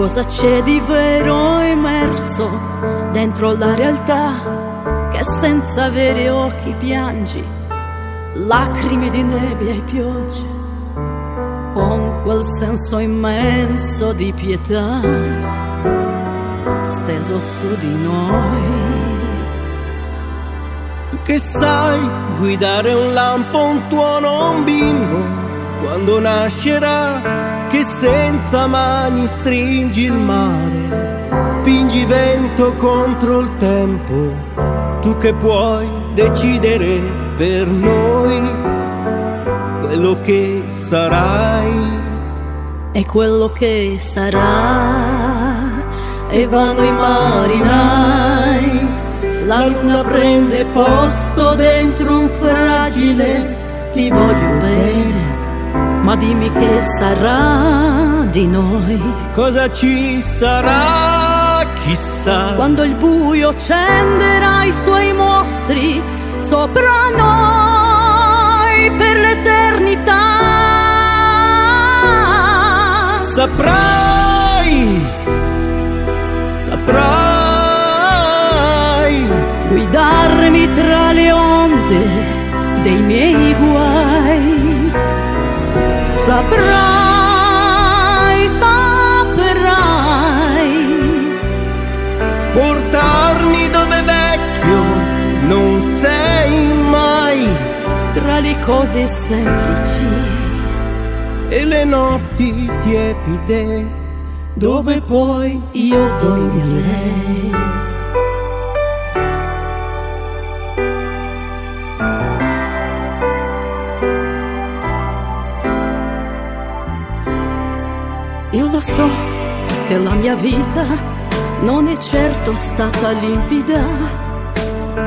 Cosa c'è di vero emerso dentro la realtà che senza avere occhi piangi lacrime di nebbia e piogge con quel senso immenso di pietà steso su di noi. Che sai guidare un lampo, un tuono, un bimbo quando nascerà che senza mani stringi il mare, spingi vento contro il tempo, tu che puoi decidere per noi quello che sarai. E quello che sarà, e vanno i marinai, la luna prende posto dentro un fragile, ti voglio bene ma dimmi che sarà di noi. Cosa ci sarà, chissà. Quando il buio accenderà i suoi mostri sopra noi per l'eternità. Saprai, saprai guidarmi tra le onde dei miei guai saprai, saprai portarmi dove vecchio non sei mai tra le cose semplici e le notti tiepide dove poi io dormirei. So che la mia vita non è certo stata limpida,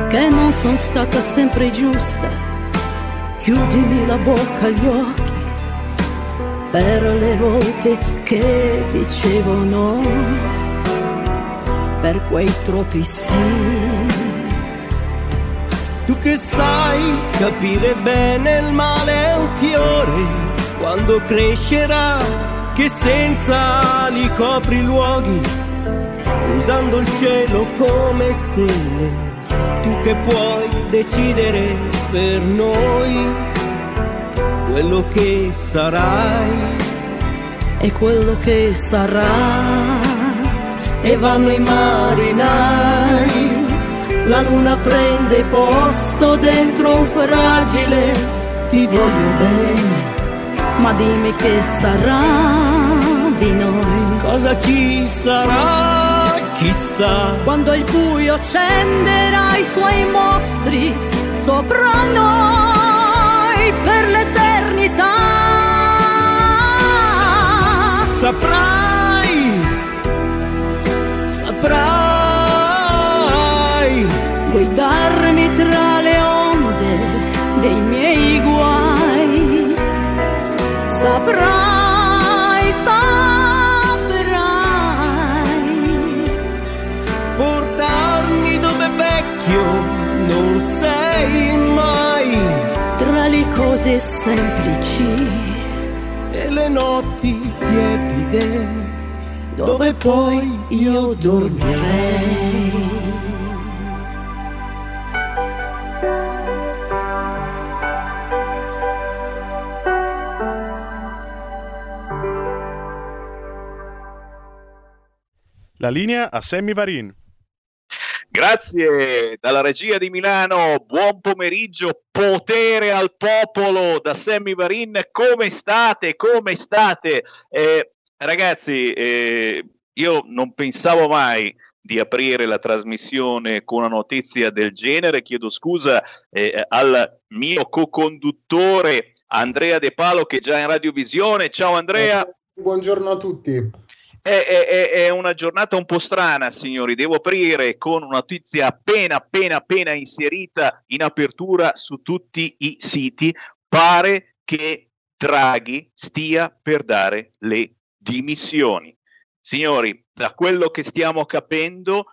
che non sono stata sempre giusta. Chiudimi la bocca agli occhi per le volte che dicevo no, per quei troppi sì. Tu che sai capire bene il male è un fiore quando crescerà che senza ali copri i luoghi, usando il cielo come stelle, tu che puoi decidere per noi quello che sarai e quello che sarà. E vanno i marinai la luna prende posto dentro un fragile ti voglio bene ma dimmi che sarà di noi. Cosa ci sarà, chissà. Quando il buio accenderà i suoi mostri sopra noi per l'eternità. Saprai, saprai. Saprai, saprai portarmi dove vecchio non sei mai tra le cose semplici e le notti tiepide dove poi io dormirei. La linea a Sammy Varin. Grazie dalla regia di Milano, buon pomeriggio, potere al popolo da Sammy Varin, come state? Come state? Eh, ragazzi, eh, io non pensavo mai di aprire la trasmissione con una notizia del genere, chiedo scusa eh, al mio co-conduttore Andrea De Palo che è già in radiovisione, ciao Andrea. Buongiorno a tutti. È, è, è, una giornata un po' strana, signori. Devo aprire con una notizia appena, appena, appena inserita in apertura su tutti i siti. Pare che Draghi stia per dare le dimissioni. Signori, da quello che stiamo capendo,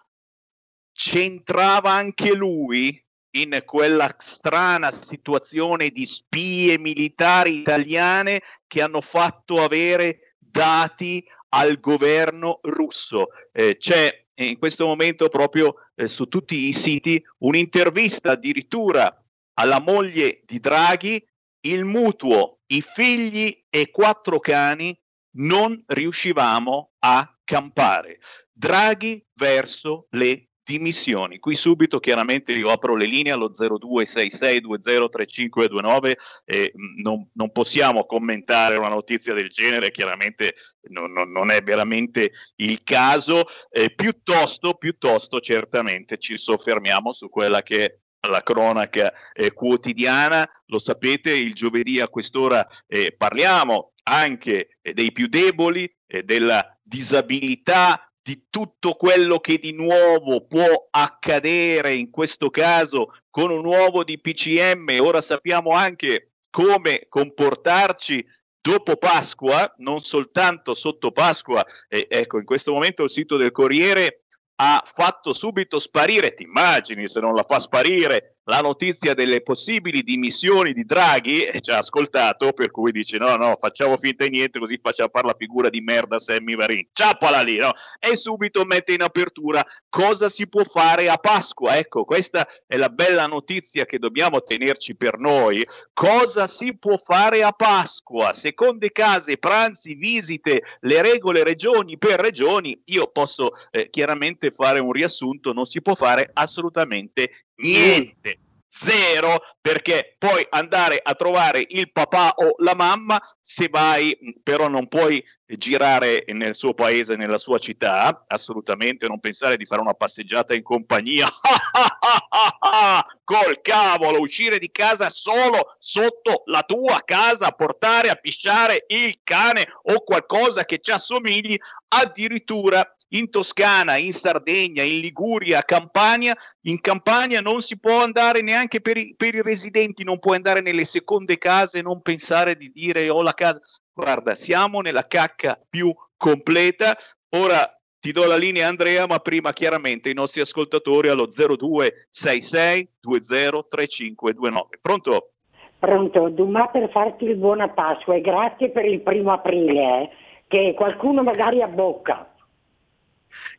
c'entrava anche lui in quella strana situazione di spie militari italiane che hanno fatto avere dati al governo russo. Eh, c'è in questo momento proprio eh, su tutti i siti un'intervista addirittura alla moglie di Draghi, il mutuo, i figli e quattro cani non riuscivamo a campare. Draghi verso le dimissioni. Qui subito chiaramente io apro le linee allo 0266203529 e mm, non, non possiamo commentare una notizia del genere, chiaramente non, non, non è veramente il caso, eh, piuttosto, piuttosto certamente ci soffermiamo su quella che è la cronaca eh, quotidiana, lo sapete, il giovedì a quest'ora eh, parliamo anche eh, dei più deboli, eh, della disabilità, di tutto quello che di nuovo può accadere in questo caso con un nuovo DPCM. Ora sappiamo anche come comportarci dopo Pasqua, non soltanto sotto Pasqua. E ecco, in questo momento il sito del Corriere ha fatto subito sparire, ti immagini se non la fa sparire, la notizia delle possibili dimissioni di Draghi, ci ha ascoltato, per cui dice no, no, facciamo finta di niente, così facciamo fare la figura di merda Sammy Varin. Ciappala lì, no? E subito mette in apertura cosa si può fare a Pasqua. Ecco, questa è la bella notizia che dobbiamo tenerci per noi. Cosa si può fare a Pasqua? Seconde case, pranzi, visite, le regole regioni per regioni. Io posso eh, chiaramente fare un riassunto, non si può fare assolutamente niente. Zero perché puoi andare a trovare il papà o la mamma se vai però non puoi girare nel suo paese nella sua città assolutamente non pensare di fare una passeggiata in compagnia. Col cavolo uscire di casa solo sotto la tua casa portare a pisciare il cane o qualcosa che ci assomigli addirittura in Toscana, in Sardegna, in Liguria, Campania, in Campania non si può andare neanche per i, per i residenti, non puoi andare nelle seconde case e non pensare di dire ho la casa. Guarda, siamo nella cacca più completa. Ora ti do la linea Andrea, ma prima chiaramente i nostri ascoltatori allo 0266 203529. Pronto? Pronto, Dumà per farti il buona Pasqua e grazie per il primo aprile, eh, che qualcuno magari abbocca.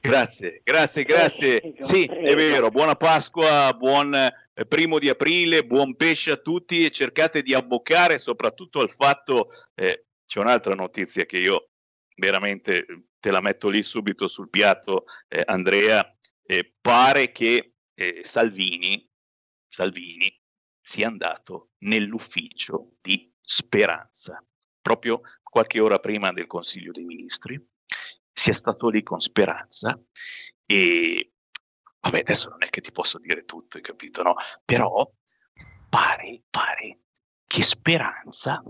Grazie, grazie, grazie. Prego, sì, prego. è vero. Buona Pasqua, buon eh, primo di aprile, buon pesce a tutti e cercate di abboccare soprattutto al fatto, eh, c'è un'altra notizia che io veramente te la metto lì subito sul piatto, eh, Andrea, eh, pare che eh, Salvini, Salvini sia andato nell'ufficio di Speranza, proprio qualche ora prima del Consiglio dei Ministri, sia stato lì con speranza e vabbè adesso non è che ti posso dire tutto, hai capito, no? Però pare, pare che speranza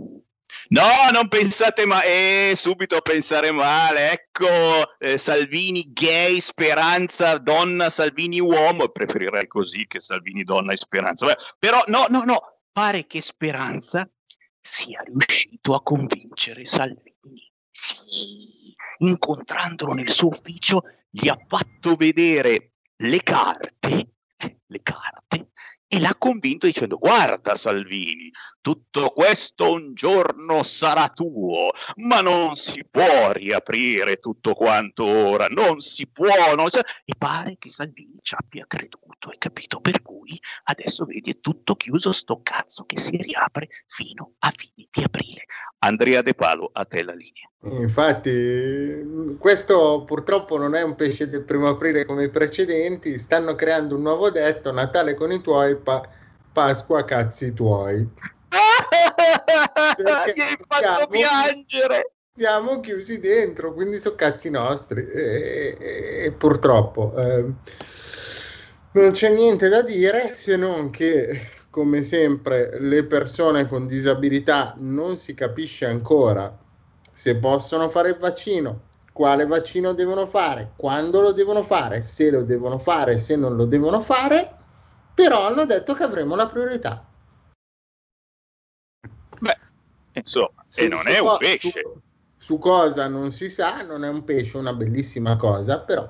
No, non pensate ma eh, subito a pensare male. Ecco, eh, Salvini gay, speranza, donna, Salvini uomo. Preferirei così che Salvini donna e speranza. Beh, però no, no, no. Pare che speranza sia riuscito a convincere Salvini. Sì incontrandolo nel suo ufficio, gli ha fatto vedere le carte, eh, le carte, e l'ha convinto dicendo guarda Salvini, tutto questo un giorno sarà tuo, ma non si può riaprire tutto quanto ora, non si può, non si... e pare che Salvini ci abbia creduto, hai capito? Per cui adesso vedi è tutto chiuso sto cazzo che si riapre fino a fine di aprile. Andrea De Palo, a te la linea. Infatti, questo purtroppo non è un pesce del primo aprile come i precedenti, stanno creando un nuovo detto, Natale con i tuoi, pa- Pasqua cazzi tuoi. Mi hai fatto siamo, piangere! Siamo chiusi dentro, quindi sono cazzi nostri e, e, e purtroppo eh, non c'è niente da dire se non che come sempre le persone con disabilità non si capisce ancora se possono fare il vaccino quale vaccino devono fare, quando lo devono fare, se lo devono fare, se non lo devono fare, però hanno detto che avremo la priorità. Beh, insomma, su, e non è un pesce. Su, su cosa non si sa, non è un pesce, una bellissima cosa, però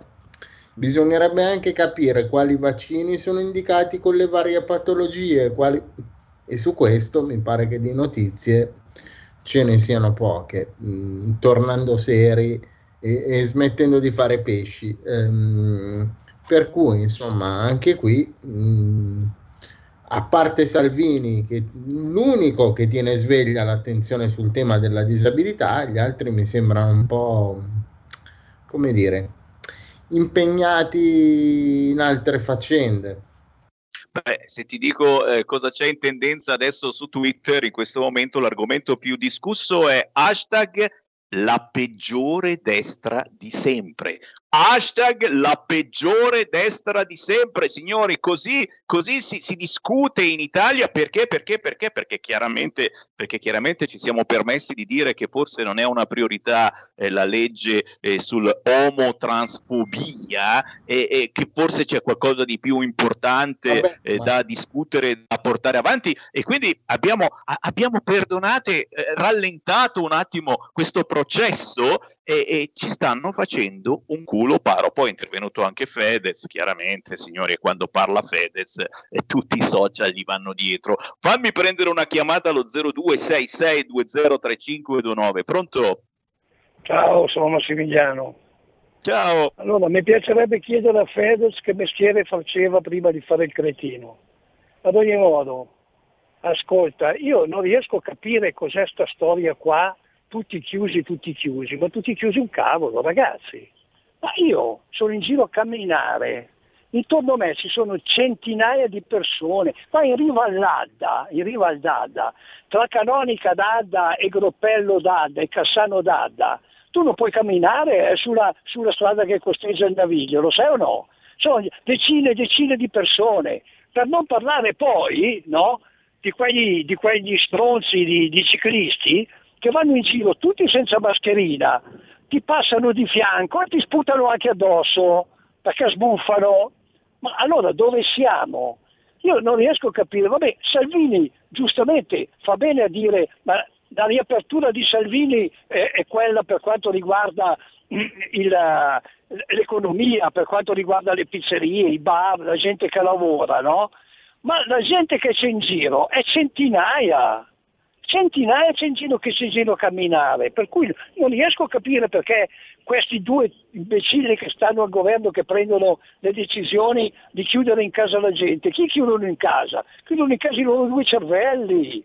bisognerebbe anche capire quali vaccini sono indicati con le varie patologie quali... e su questo mi pare che di notizie ce ne siano poche, mh, mm, tornando seri e, e, smettendo di fare pesci. Ehm, per cui, insomma, anche qui, mh, mm, a parte Salvini, che l'unico che tiene sveglia l'attenzione sul tema della disabilità, gli altri mi sembrano un po', come dire, impegnati in altre faccende. Beh, se ti dico eh, cosa c'è in tendenza adesso su Twitter, in questo momento l'argomento più discusso è hashtag la peggiore destra di sempre. Hashtag la peggiore destra di sempre, signori, così, così si, si, discute in Italia. Perché, perché, perché, perché chiaramente, perché chiaramente ci siamo permessi di dire che forse non è una priorità eh, la legge eh, sull'omotransfobia e, e, che forse c'è qualcosa di più importante eh, da discutere, da portare avanti. E quindi abbiamo, a, abbiamo perdonate, eh, rallentato un attimo questo processo e, e, ci stanno facendo un culo paro. Poi è intervenuto anche Fedez, chiaramente, signori, quando parla Fedez e tutti i social gli vanno dietro. Fammi prendere una chiamata allo 0266203529. Pronto? Ciao, sono Massimiliano. Ciao. Allora, mi piacerebbe chiedere a Fedez che mestiere faceva prima di fare il cretino. Ad ogni modo, ascolta, io non riesco a capire cos'è sta storia qua tutti chiusi, tutti chiusi, ma tutti chiusi un cavolo, ragazzi. Ma io sono in giro a camminare, intorno a me ci sono centinaia di persone, qua in riva all'Adda, in riva al Dadda, tra Canonica d'Adda e Groppello d'Adda e Cassano d'Adda, tu non puoi camminare sulla, sulla strada che costeggia il naviglio, lo sai o no? Sono decine e decine di persone, per non parlare poi no, di, quegli, di, quegli, stronzi di, di ciclisti che vanno in giro tutti senza mascherina, ti passano di fianco e ti sputano anche addosso perché sbuffano. Ma allora dove siamo? Io non riesco a capire, vabbè, Salvini giustamente fa bene a dire, ma la riapertura di Salvini è, è quella per quanto riguarda il, l'economia, per quanto riguarda le pizzerie, i bar, la gente che lavora, no? Ma la gente che c'è in giro è centinaia centinaia in giro che si giro a camminare, per cui non riesco a capire perché questi due imbecilli che stanno al governo che prendono le decisioni di chiudere in casa la gente, chi chiudono in casa? Chiudono in casa i loro due cervelli.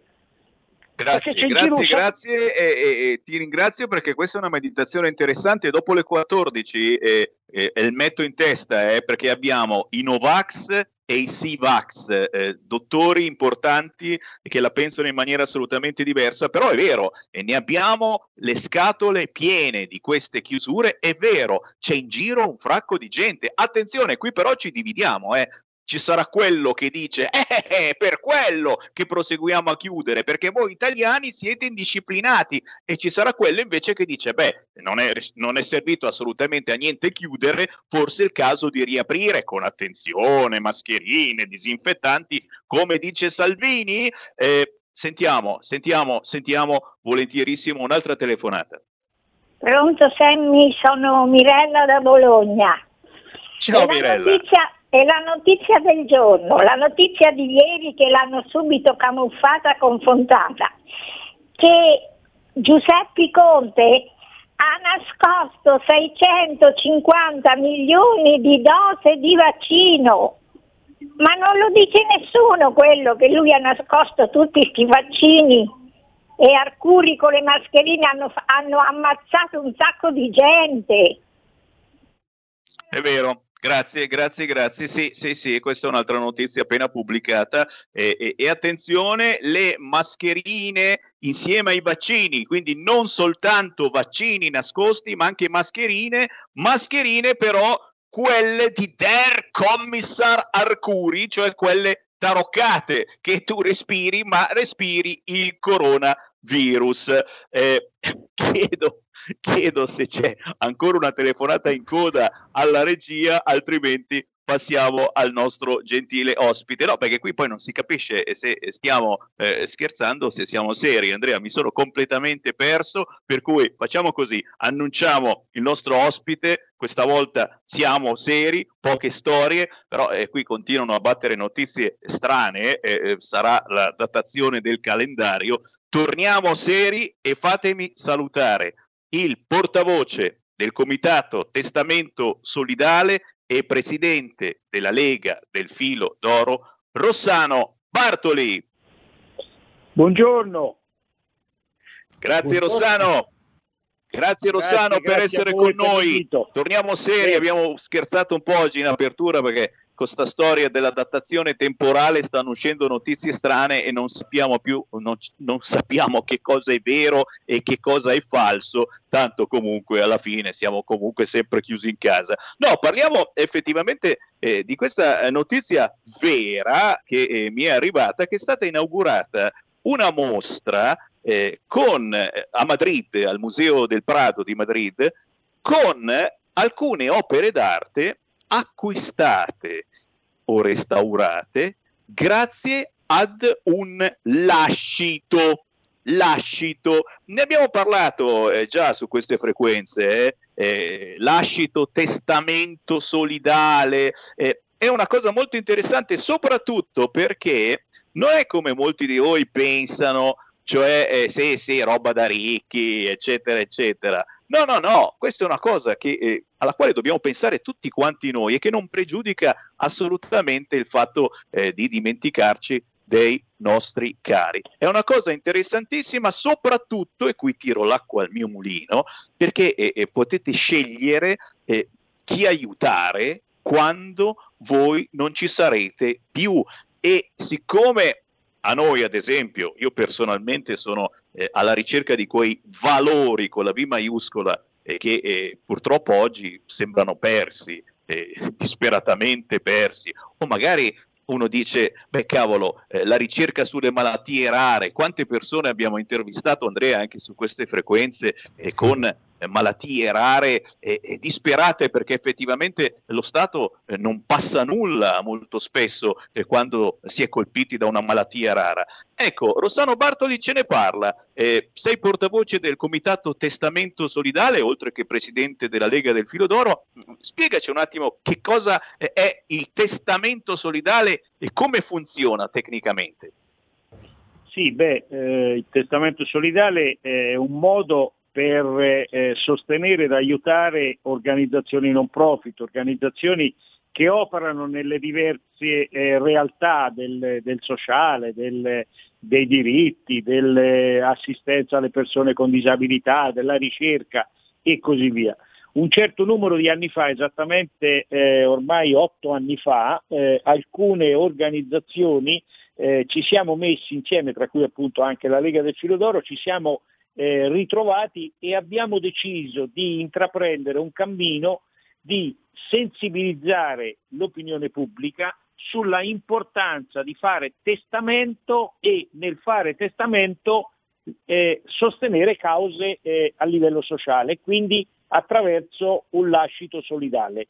Grazie, grazie, grazie e, e, e, ti ringrazio perché questa è una meditazione interessante. Dopo le 14 eh, eh, il metto in testa eh, perché abbiamo i Novax e i CVAX, eh, dottori importanti che la pensano in maniera assolutamente diversa, però è vero, e ne abbiamo le scatole piene di queste chiusure, è vero, c'è in giro un fracco di gente. Attenzione, qui però ci dividiamo, eh ci sarà quello che dice eh, eh, eh, per quello che proseguiamo a chiudere perché voi italiani siete indisciplinati. E ci sarà quello invece che dice beh non è, non è servito assolutamente a niente chiudere forse è il caso di riaprire con attenzione mascherine disinfettanti come dice Salvini eh, sentiamo sentiamo sentiamo volentierissimo un'altra telefonata. Pronto Sammy? Sono Mirella da Bologna. Ciao Mirella. notizia è la notizia del giorno, la notizia di ieri che l'hanno subito camuffata, confrontata, che Giuseppe Conte ha nascosto 650 milioni di dose di vaccino, ma non lo dice nessuno quello che lui ha nascosto tutti questi vaccini. E Arcuri con le mascherine hanno, hanno ammazzato un sacco di gente. È vero, Grazie, grazie, grazie. Sì, sì, sì, questa è un'altra notizia appena pubblicata. E, e, e, attenzione, le mascherine insieme ai vaccini, quindi non soltanto vaccini nascosti, ma anche mascherine, mascherine però quelle di Der Kommissar Arcuri, cioè quelle taroccate che tu respiri, ma respiri il coronavirus virus. Eh, chiedo, chiedo se c'è ancora una telefonata in coda alla regia, altrimenti passiamo al nostro gentile ospite. No, perché qui poi non si capisce se stiamo eh, scherzando o se siamo seri. Andrea, mi sono completamente perso, per cui facciamo così, annunciamo il nostro ospite, questa volta siamo seri, poche storie, però eh, qui continuano a battere notizie strane, eh, eh sarà la datazione del calendario. Torniamo seri e fatemi salutare il portavoce del Comitato Testamento Solidale e presidente della Lega del Filo d'Oro, Rossano Bartoli. Buongiorno. Grazie Buongiorno. Rossano. Grazie Rossano grazie, per grazie essere con noi. Torniamo seri, abbiamo scherzato un po' oggi in apertura perché con questa storia dell'adattazione temporale stanno uscendo notizie strane e non sappiamo più, non, non, sappiamo che cosa è vero e che cosa è falso, tanto comunque alla fine siamo comunque sempre chiusi in casa. No, parliamo effettivamente eh, di questa notizia vera che eh, mi è arrivata, che è stata inaugurata una mostra eh, con, eh, a Madrid, al Museo del Prado di Madrid, con alcune opere d'arte acquistate o restaurate grazie ad un lascito. Lascito, ne abbiamo parlato eh, già su queste frequenze, eh? Eh, lascito, testamento solidale, eh, è una cosa molto interessante soprattutto perché non è come molti di voi pensano, cioè eh, sì sì, roba da ricchi, eccetera, eccetera. No, no, no, questa è una cosa che, eh, alla quale dobbiamo pensare tutti quanti noi e che non pregiudica assolutamente il fatto eh, di dimenticarci dei nostri cari. È una cosa interessantissima, soprattutto, e qui tiro l'acqua al mio mulino, perché eh, eh potete scegliere eh, chi aiutare quando voi non ci sarete più. E siccome a noi, ad esempio, io personalmente sono eh, alla ricerca di quei valori con la V maiuscola eh, che eh, purtroppo oggi sembrano persi, eh, disperatamente persi, o magari uno dice, beh cavolo, eh, la ricerca sulle malattie rare, quante persone abbiamo intervistato, Andrea, anche su queste frequenze, eh, sì. con malattie rare e, e, disperate perché effettivamente lo Stato eh, non passa nulla molto spesso eh, quando si è colpiti da una malattia rara. Ecco, Rossano Bartoli ce ne parla, eh, sei portavoce del Comitato Testamento Solidale, oltre che presidente della Lega del Filo d'Oro, spiegaci un attimo che cosa è il testamento solidale e come funziona tecnicamente. Sì, beh, eh, il testamento solidale è un modo per eh, sostenere ed aiutare organizzazioni non profit, organizzazioni che operano nelle diverse eh, realtà del, del sociale, del, dei diritti, dell'assistenza alle persone con disabilità, della ricerca e così via. Un certo numero di anni fa, esattamente eh, ormai otto anni fa, eh, alcune organizzazioni eh, ci siamo messi insieme, tra cui appunto anche la Lega del Filo d'Oro, ci siamo eh, ritrovati e abbiamo deciso di intraprendere un cammino di sensibilizzare l'opinione pubblica sulla importanza di fare testamento e nel fare testamento eh, sostenere cause eh, a livello sociale, quindi attraverso un lascito solidale.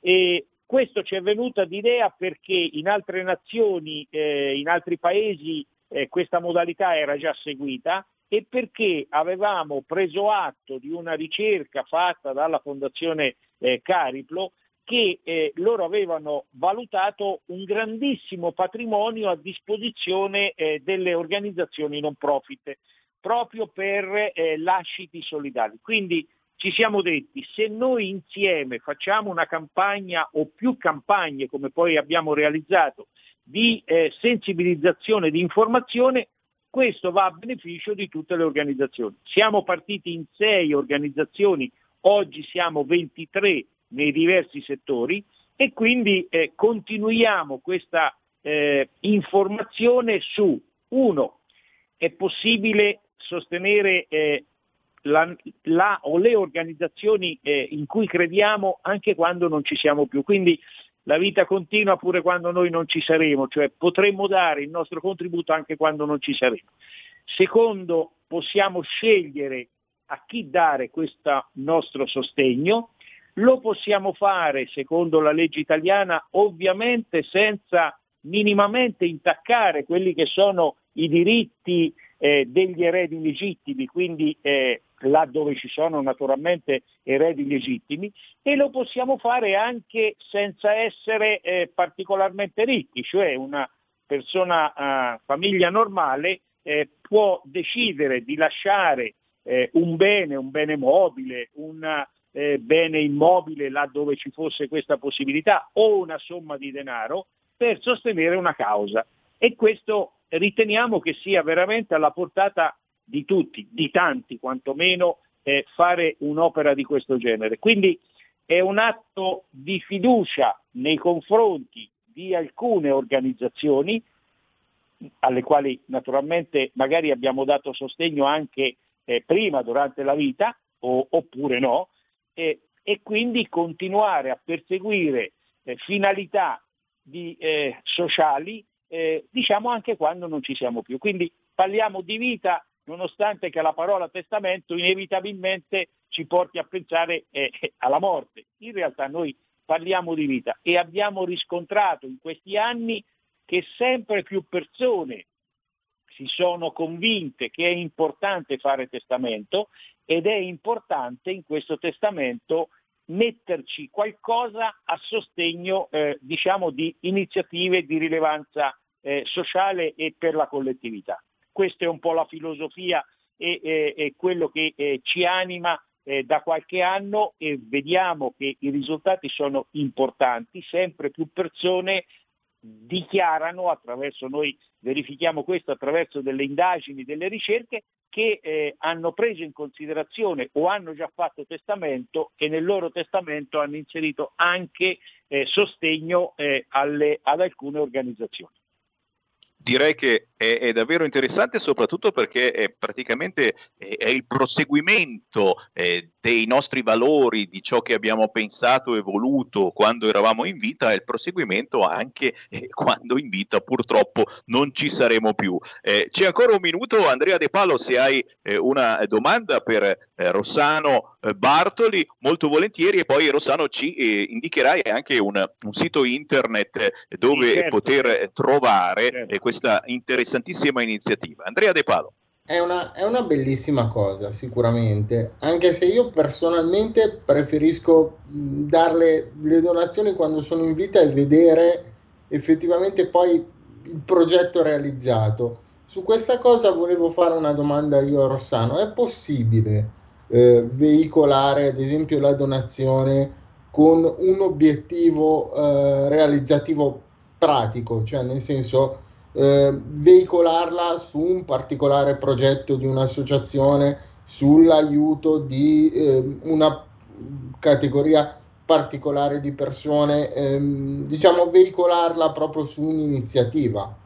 E questo ci è venuto d'idea perché in altre nazioni, eh, in altri paesi eh, questa modalità era già seguita e perché avevamo preso atto di una ricerca fatta dalla Fondazione eh, Cariplo che eh, loro avevano valutato un grandissimo patrimonio a disposizione eh, delle organizzazioni non profit proprio per eh, lasciti solidali. Quindi ci siamo detti se noi insieme facciamo una campagna o più campagne come poi abbiamo realizzato di eh, sensibilizzazione, di informazione, questo va a beneficio di tutte le organizzazioni. Siamo partiti in sei organizzazioni, oggi siamo 23 nei diversi settori e quindi eh, continuiamo questa eh, informazione su, uno, è possibile sostenere eh, la, la, o le organizzazioni eh, in cui crediamo anche quando non ci siamo più. Quindi la vita continua pure quando noi non ci saremo, cioè potremmo dare il nostro contributo anche quando non ci saremo. Secondo, possiamo scegliere a chi dare questo nostro sostegno, lo possiamo fare secondo la legge italiana ovviamente senza minimamente intaccare quelli che sono i diritti eh, degli eredi legittimi, quindi eh, là dove ci sono naturalmente eredi legittimi, e lo possiamo fare anche senza essere eh, particolarmente ricchi, cioè una persona, eh, famiglia normale eh, può decidere di lasciare eh, un bene, un bene mobile, un eh, bene immobile là dove ci fosse questa possibilità o una somma di denaro per sostenere una causa. E questo riteniamo che sia veramente alla portata di tutti, di tanti quantomeno, eh, fare un'opera di questo genere. Quindi è un atto di fiducia nei confronti di alcune organizzazioni alle quali naturalmente magari abbiamo dato sostegno anche eh, prima, durante la vita, o, oppure no, eh, e quindi continuare a perseguire eh, finalità di, eh, sociali, eh, diciamo anche quando non ci siamo più. Quindi parliamo di vita nonostante che la parola testamento inevitabilmente ci porti a pensare eh, alla morte. In realtà noi parliamo di vita e abbiamo riscontrato in questi anni che sempre più persone si sono convinte che è importante fare testamento ed è importante in questo testamento metterci qualcosa a sostegno eh, diciamo, di iniziative di rilevanza eh, sociale e per la collettività. Questa è un po' la filosofia e, e, e quello che eh, ci anima eh, da qualche anno e vediamo che i risultati sono importanti, sempre più persone dichiarano attraverso noi verifichiamo questo attraverso delle indagini, delle ricerche che eh, hanno preso in considerazione o hanno già fatto testamento e nel loro testamento hanno inserito anche eh, sostegno eh, alle, ad alcune organizzazioni. Direi che è, è, davvero interessante soprattutto perché è praticamente è, è il proseguimento eh, dei nostri valori, di ciò che abbiamo pensato e voluto quando eravamo in vita, è il proseguimento anche eh, quando in vita purtroppo non ci saremo più. Eh, c'è ancora un minuto, Andrea De Palo, se hai eh, una domanda per eh, Rossano eh, Bartoli, molto volentieri, e poi Rossano ci indicherai anche un, un, sito internet dove sì, certo. poter trovare certo questa interessantissima iniziativa. Andrea De Palo. È una, è una, bellissima cosa, sicuramente, anche se io personalmente preferisco darle le donazioni quando sono in vita e vedere effettivamente poi il progetto realizzato. Su questa cosa volevo fare una domanda io a Rossano. È possibile eh, veicolare, ad esempio, la donazione con un obiettivo eh, realizzativo pratico, cioè nel senso eh, veicolarla su un particolare progetto di un'associazione, sull'aiuto di eh, una categoria particolare di persone, ehm, diciamo veicolarla proprio su un'iniziativa.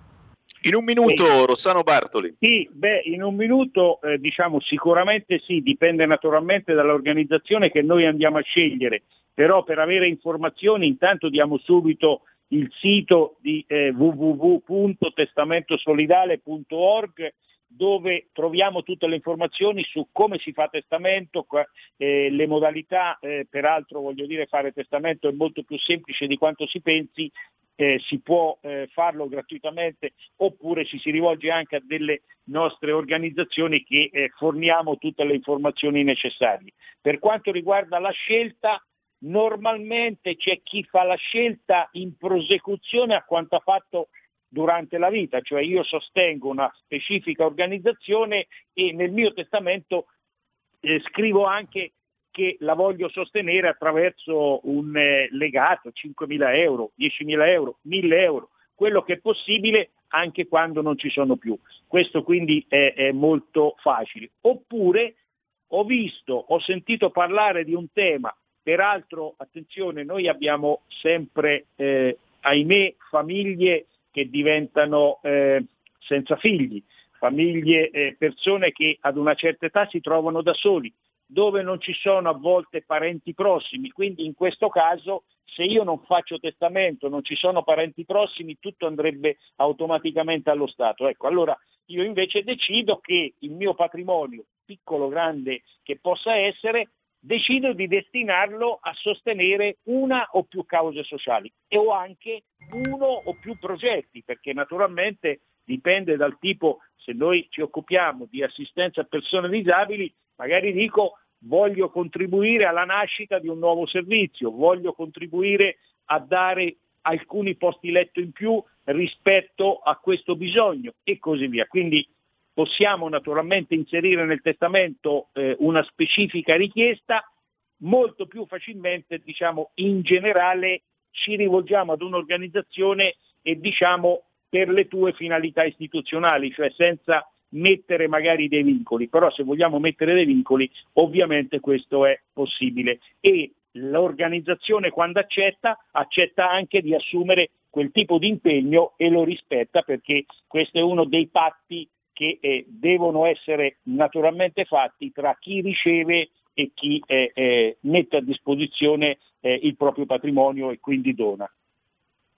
In un minuto, sì. Rossano Bartoli. Sì, beh, in un minuto eh, diciamo sicuramente sì, dipende naturalmente dall'organizzazione che noi andiamo a scegliere, però per avere informazioni intanto diamo subito il sito di eh, www.testamentosolidale.org dove troviamo tutte le informazioni su come si fa testamento, eh, le modalità, eh, peraltro voglio dire fare testamento è molto più semplice di quanto si pensi, eh, si può eh, farlo gratuitamente oppure ci si rivolge anche a delle nostre organizzazioni che eh, forniamo tutte le informazioni necessarie. Per quanto riguarda la scelta, normalmente c'è chi fa la scelta in prosecuzione a quanto ha fatto durante la vita, cioè io sostengo una specifica organizzazione e nel mio testamento eh, scrivo anche che la voglio sostenere attraverso un eh, legato, 5.000 euro, 10.000 euro, 1.000 euro, quello che è possibile anche quando non ci sono più. Questo quindi è, è molto facile. Oppure ho visto, ho sentito parlare di un tema Peraltro, attenzione, noi abbiamo sempre, eh, ahimè, famiglie che diventano eh, senza figli, famiglie, eh, persone che ad una certa età si trovano da soli dove non ci sono a volte parenti prossimi, quindi in questo caso se io non faccio testamento, non ci sono parenti prossimi, tutto andrebbe automaticamente allo Stato. Ecco, allora io invece decido che il mio patrimonio, piccolo o grande che possa essere, decido di destinarlo a sostenere una o più cause sociali e ho anche uno o più progetti, perché naturalmente dipende dal tipo, se noi ci occupiamo di assistenza a persone disabili, magari dico voglio contribuire alla nascita di un nuovo servizio, voglio contribuire a dare alcuni posti letto in più rispetto a questo bisogno e così via. Quindi possiamo naturalmente inserire nel testamento eh, una specifica richiesta, molto più facilmente diciamo, in generale ci rivolgiamo ad un'organizzazione e diciamo per le tue finalità istituzionali, cioè senza mettere magari dei vincoli, però se vogliamo mettere dei vincoli ovviamente questo è possibile. E l'organizzazione quando accetta accetta anche di assumere quel tipo di impegno e lo rispetta perché questo è uno dei patti che eh, devono essere naturalmente fatti tra chi riceve e chi eh, eh, mette a disposizione eh, il proprio patrimonio e quindi dona.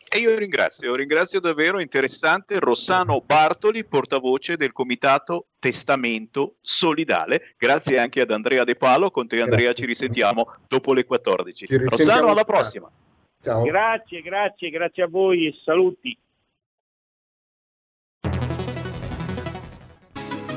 E io ringrazio, ringrazio davvero interessante Rossano Bartoli, portavoce del comitato Testamento Solidale. Grazie anche ad Andrea De Palo, con te Andrea grazie. ci risentiamo dopo le 14. Rossano, alla prossima. Ciao. Grazie, grazie, grazie a voi e saluti.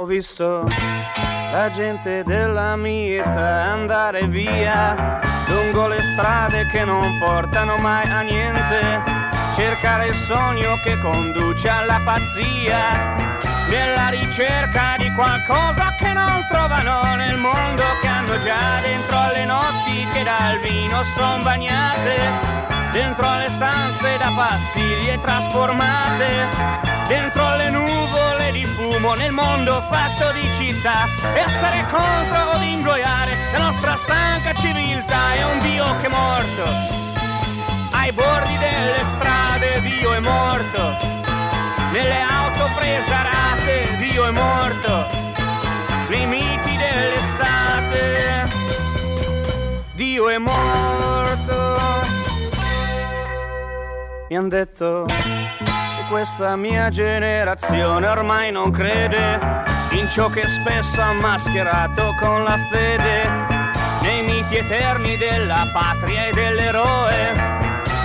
Ho visto la gente della mia età andare via lungo le strade che non portano mai a niente. Cercare il sogno che conduce alla pazzia nella ricerca di qualcosa che non trovano nel mondo che hanno già dentro alle notti che dal vino son bagnate, dentro alle stanze da pastiglie trasformate, dentro alle nuvole di fumo nel mondo fatto di città, essere contro o ingoiare la nostra stanca civiltà è un Dio che è morto. Ai bordi delle strade Dio è morto nelle auto prese a rate, Dio è morto, nei miti dell'estate, Dio è morto. Mi han detto che questa mia generazione ormai non crede in ciò che spesso ha mascherato con la fede, nei miti eterni della patria e dell'eroe,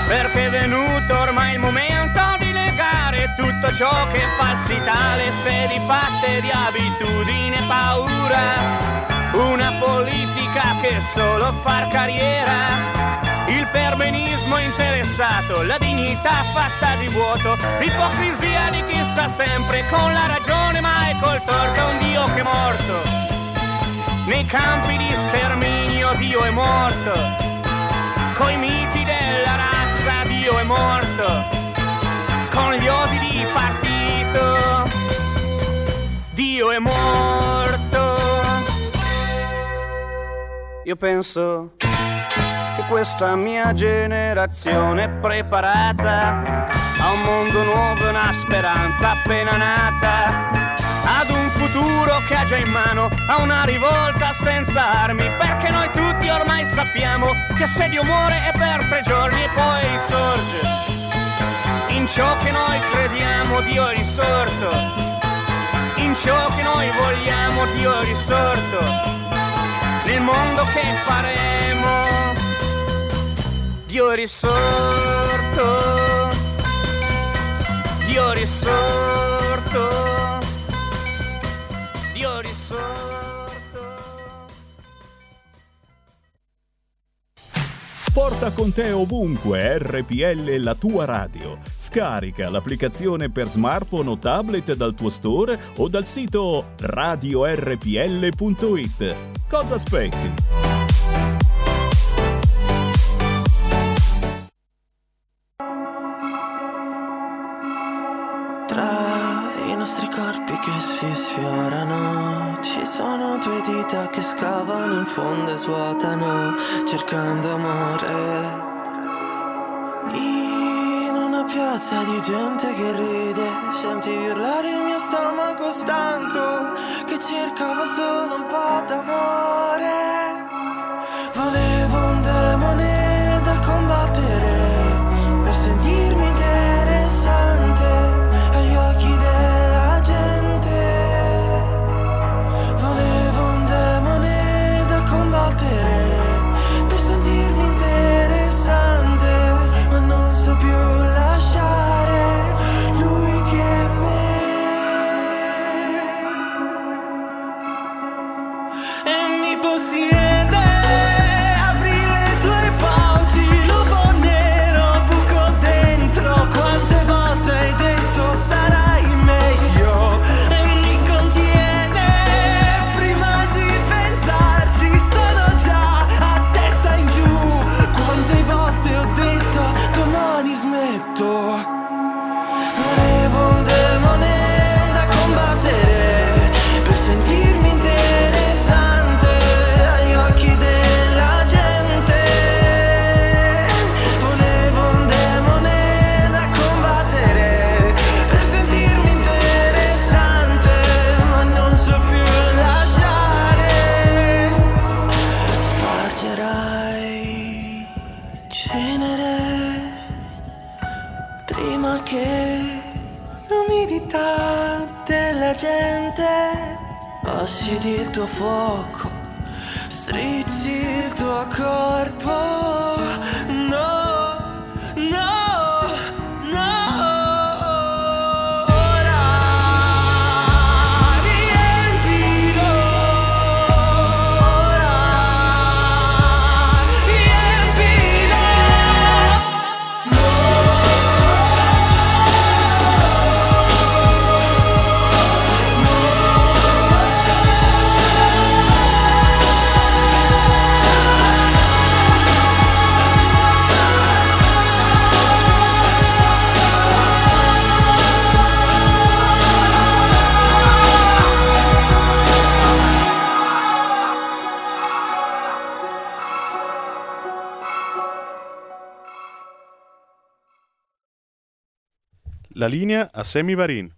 perché è venuto ormai il momento di negare tutto ciò che è falsità, le fedi fatte di abitudine e paura. Una politica che solo far carriera. Il perbenismo interessato, la dignità fatta di vuoto, l'ipocrisia di chi sta sempre con la ragione ma è col torto, un Dio che è morto. Nei campi di sterminio Dio è morto, coi miti della razza Dio è morto con gli odi di partito. Dio è morto. Io penso questa mia generazione preparata a un mondo nuovo una speranza appena nata, ad un futuro che ha già in mano, a una rivolta senza armi, perché noi tutti ormai sappiamo che se Dio muore è per tre giorni e poi risorge. In ciò che noi crediamo Dio è risorto, in ciò che noi vogliamo Dio è risorto, nel mondo che faremo Dio è risorto, Dio risorto, Dio risorto. Porta con te ovunque RPL la tua radio. Scarica l'applicazione per smartphone o tablet dal tuo store o dal sito radiorpl.it. Cosa aspetti? Nostri corpi che si sfiorano, ci sono due dita che scavano in fondo e svuotano, cercando amore. In una piazza di gente che ride, senti urlare il mio stomaco stanco, che cercava solo un po' d'amore. Assidi il tuo fuoco, strizzi il tuo corpo. La linea a Semi Varin.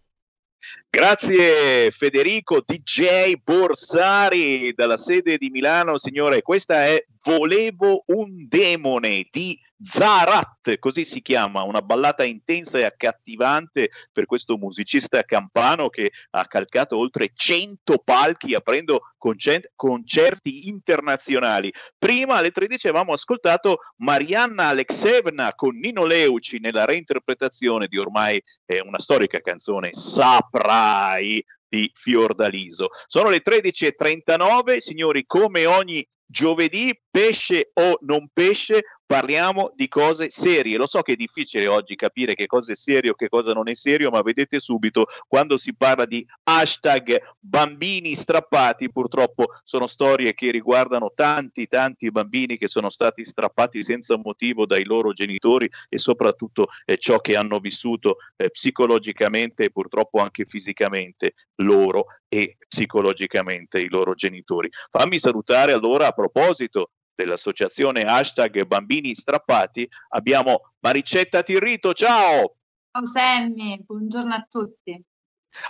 Grazie Federico DJ Borsari dalla sede di Milano, signore. Questa è Volevo un demone di Zarat, così si chiama, una ballata intensa e accattivante per questo musicista campano che ha calcato oltre 100 palchi aprendo concert- concerti internazionali. Prima alle 13 avevamo ascoltato Marianna Alexevna con Nino Leuci nella reinterpretazione di ormai eh, una storica canzone Saprai di Fiordaliso. Sono le 13.39, signori, come ogni giovedì, pesce o non pesce, parliamo di cose serie. Lo so che è difficile oggi capire che cosa è serio e che cosa non è serio, ma vedete subito quando si parla di hashtag bambini strappati, purtroppo sono storie che riguardano tanti, tanti bambini che sono stati strappati senza motivo dai loro genitori e soprattutto eh, ciò che hanno vissuto eh, psicologicamente e purtroppo anche fisicamente loro e psicologicamente i loro genitori. Fammi salutare allora a proposito dell'associazione hashtag bambini strappati abbiamo Maricetta Tirrito, ciao! Ciao Sammy, buongiorno a tutti.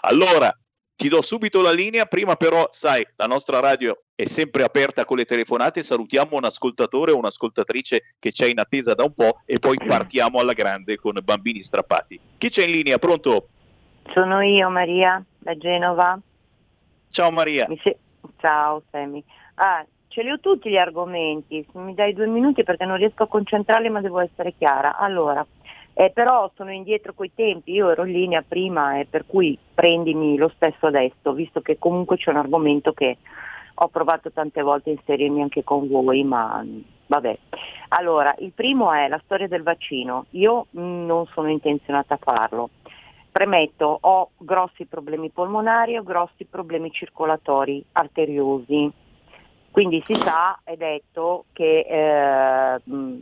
Allora, ti do subito la linea, prima però, sai, la nostra radio è sempre aperta con le telefonate, salutiamo un ascoltatore o un'ascoltatrice che c'è in attesa da un po' e poi partiamo alla grande con bambini strappati. Chi c'è in linea? Pronto? Sono io Maria da Genova. Ciao Maria. Se... Ciao Semi. Ah, ce li ho tutti gli argomenti, se mi dai due minuti perché non riesco a concentrarli ma devo essere chiara. Allora, eh, però sono indietro coi tempi, io ero in linea prima e per cui prendimi lo stesso adesso, visto che comunque c'è un argomento che ho provato tante volte a inserirmi anche con voi, ma vabbè. Allora, il primo è la storia del vaccino. Io non sono intenzionata a farlo. Premetto, ho grossi problemi polmonari, ho grossi problemi circolatori arteriosi quindi si sa, è detto, che eh,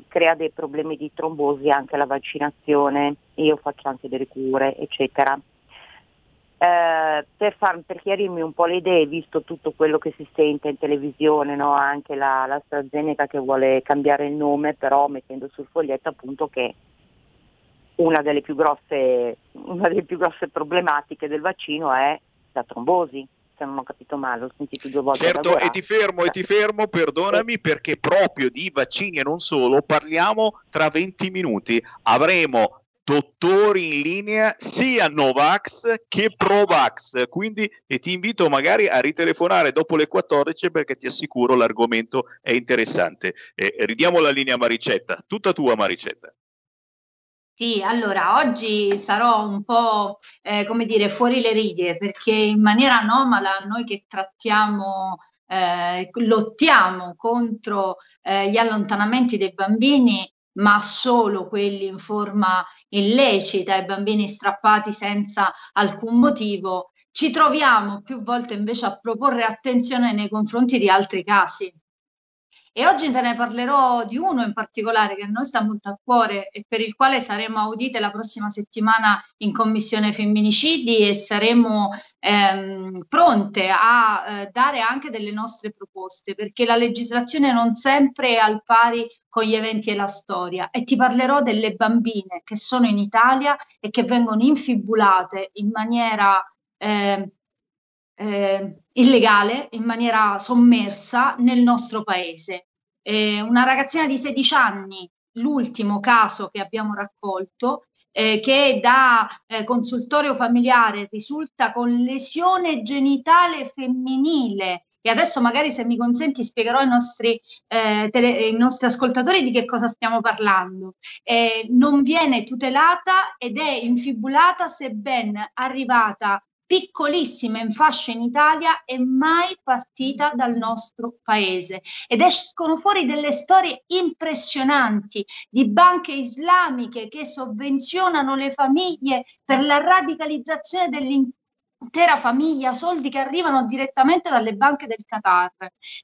crea dei problemi di trombosi anche la vaccinazione, io faccio anche delle cure, eccetera. Eh, per, far, per, chiarirmi un po' le idee, visto tutto quello che si sente in televisione, no? anche la, la AstraZeneca che vuole cambiare il nome, però mettendo sul foglietto appunto che una delle più grosse, una delle più grosse problematiche del vaccino è la trombosi se non ho capito male, ho sentito due volte. Certo, e ti fermo, e ti fermo, perdonami, perché proprio di vaccini e non solo parliamo tra 20 minuti. Avremo dottori in linea sia Novax che Provax, quindi e ti invito magari a ritelefonare dopo le 14 perché ti assicuro l'argomento è interessante. Eh, ridiamo la linea Maricetta, tutta tua Maricetta. Sì, allora oggi sarò un po', eh, come dire, fuori le righe perché in maniera anomala noi che trattiamo, eh, lottiamo contro eh, gli allontanamenti dei bambini, ma solo quelli in forma illecita, i bambini strappati senza alcun motivo, ci troviamo più volte invece a proporre attenzione nei confronti di altri casi. E oggi te ne parlerò di uno in particolare che a noi sta molto a cuore e per il quale saremo audite la prossima settimana in Commissione Femminicidi e saremo ehm, pronte a eh, dare anche delle nostre proposte perché la legislazione non sempre è al pari con gli eventi e la storia. E ti parlerò delle bambine che sono in Italia e che vengono infibulate in maniera eh, eh, illegale, in maniera sommersa nel nostro paese. Eh, una ragazzina di 16 anni, l'ultimo caso che abbiamo raccolto, eh, che da eh, consultorio familiare risulta con lesione genitale femminile. E adesso magari se mi consenti spiegherò ai nostri, eh, tele, ai nostri ascoltatori di che cosa stiamo parlando. Eh, non viene tutelata ed è infibulata se ben arrivata piccolissima in fascia in Italia e mai partita dal nostro paese. Ed escono fuori delle storie impressionanti di banche islamiche che sovvenzionano le famiglie per la radicalizzazione dell'intera famiglia, soldi che arrivano direttamente dalle banche del Qatar,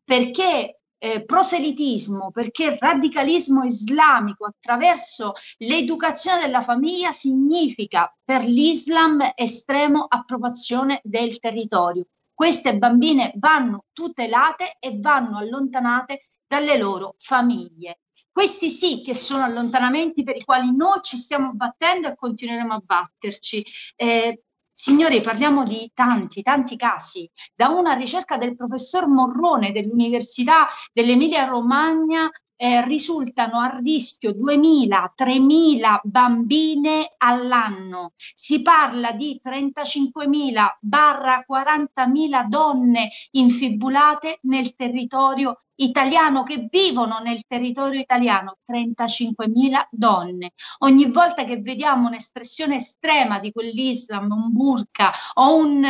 perché eh, proselitismo, perché radicalismo islamico attraverso l'educazione della famiglia significa per l'Islam estremo approvazione del territorio. Queste bambine vanno tutelate e vanno allontanate dalle loro famiglie. Questi sì che sono allontanamenti per i quali noi ci stiamo battendo e continueremo a batterci. Eh, Signori, parliamo di tanti, tanti casi. Da una ricerca del professor Morrone dell'Università dell'Emilia Romagna eh, risultano a rischio 2.000-3.000 bambine all'anno. Si parla di 35.000-40.000 donne infibulate nel territorio italiano che vivono nel territorio italiano, 35.000 donne. Ogni volta che vediamo un'espressione estrema di quell'Islam, un burka o un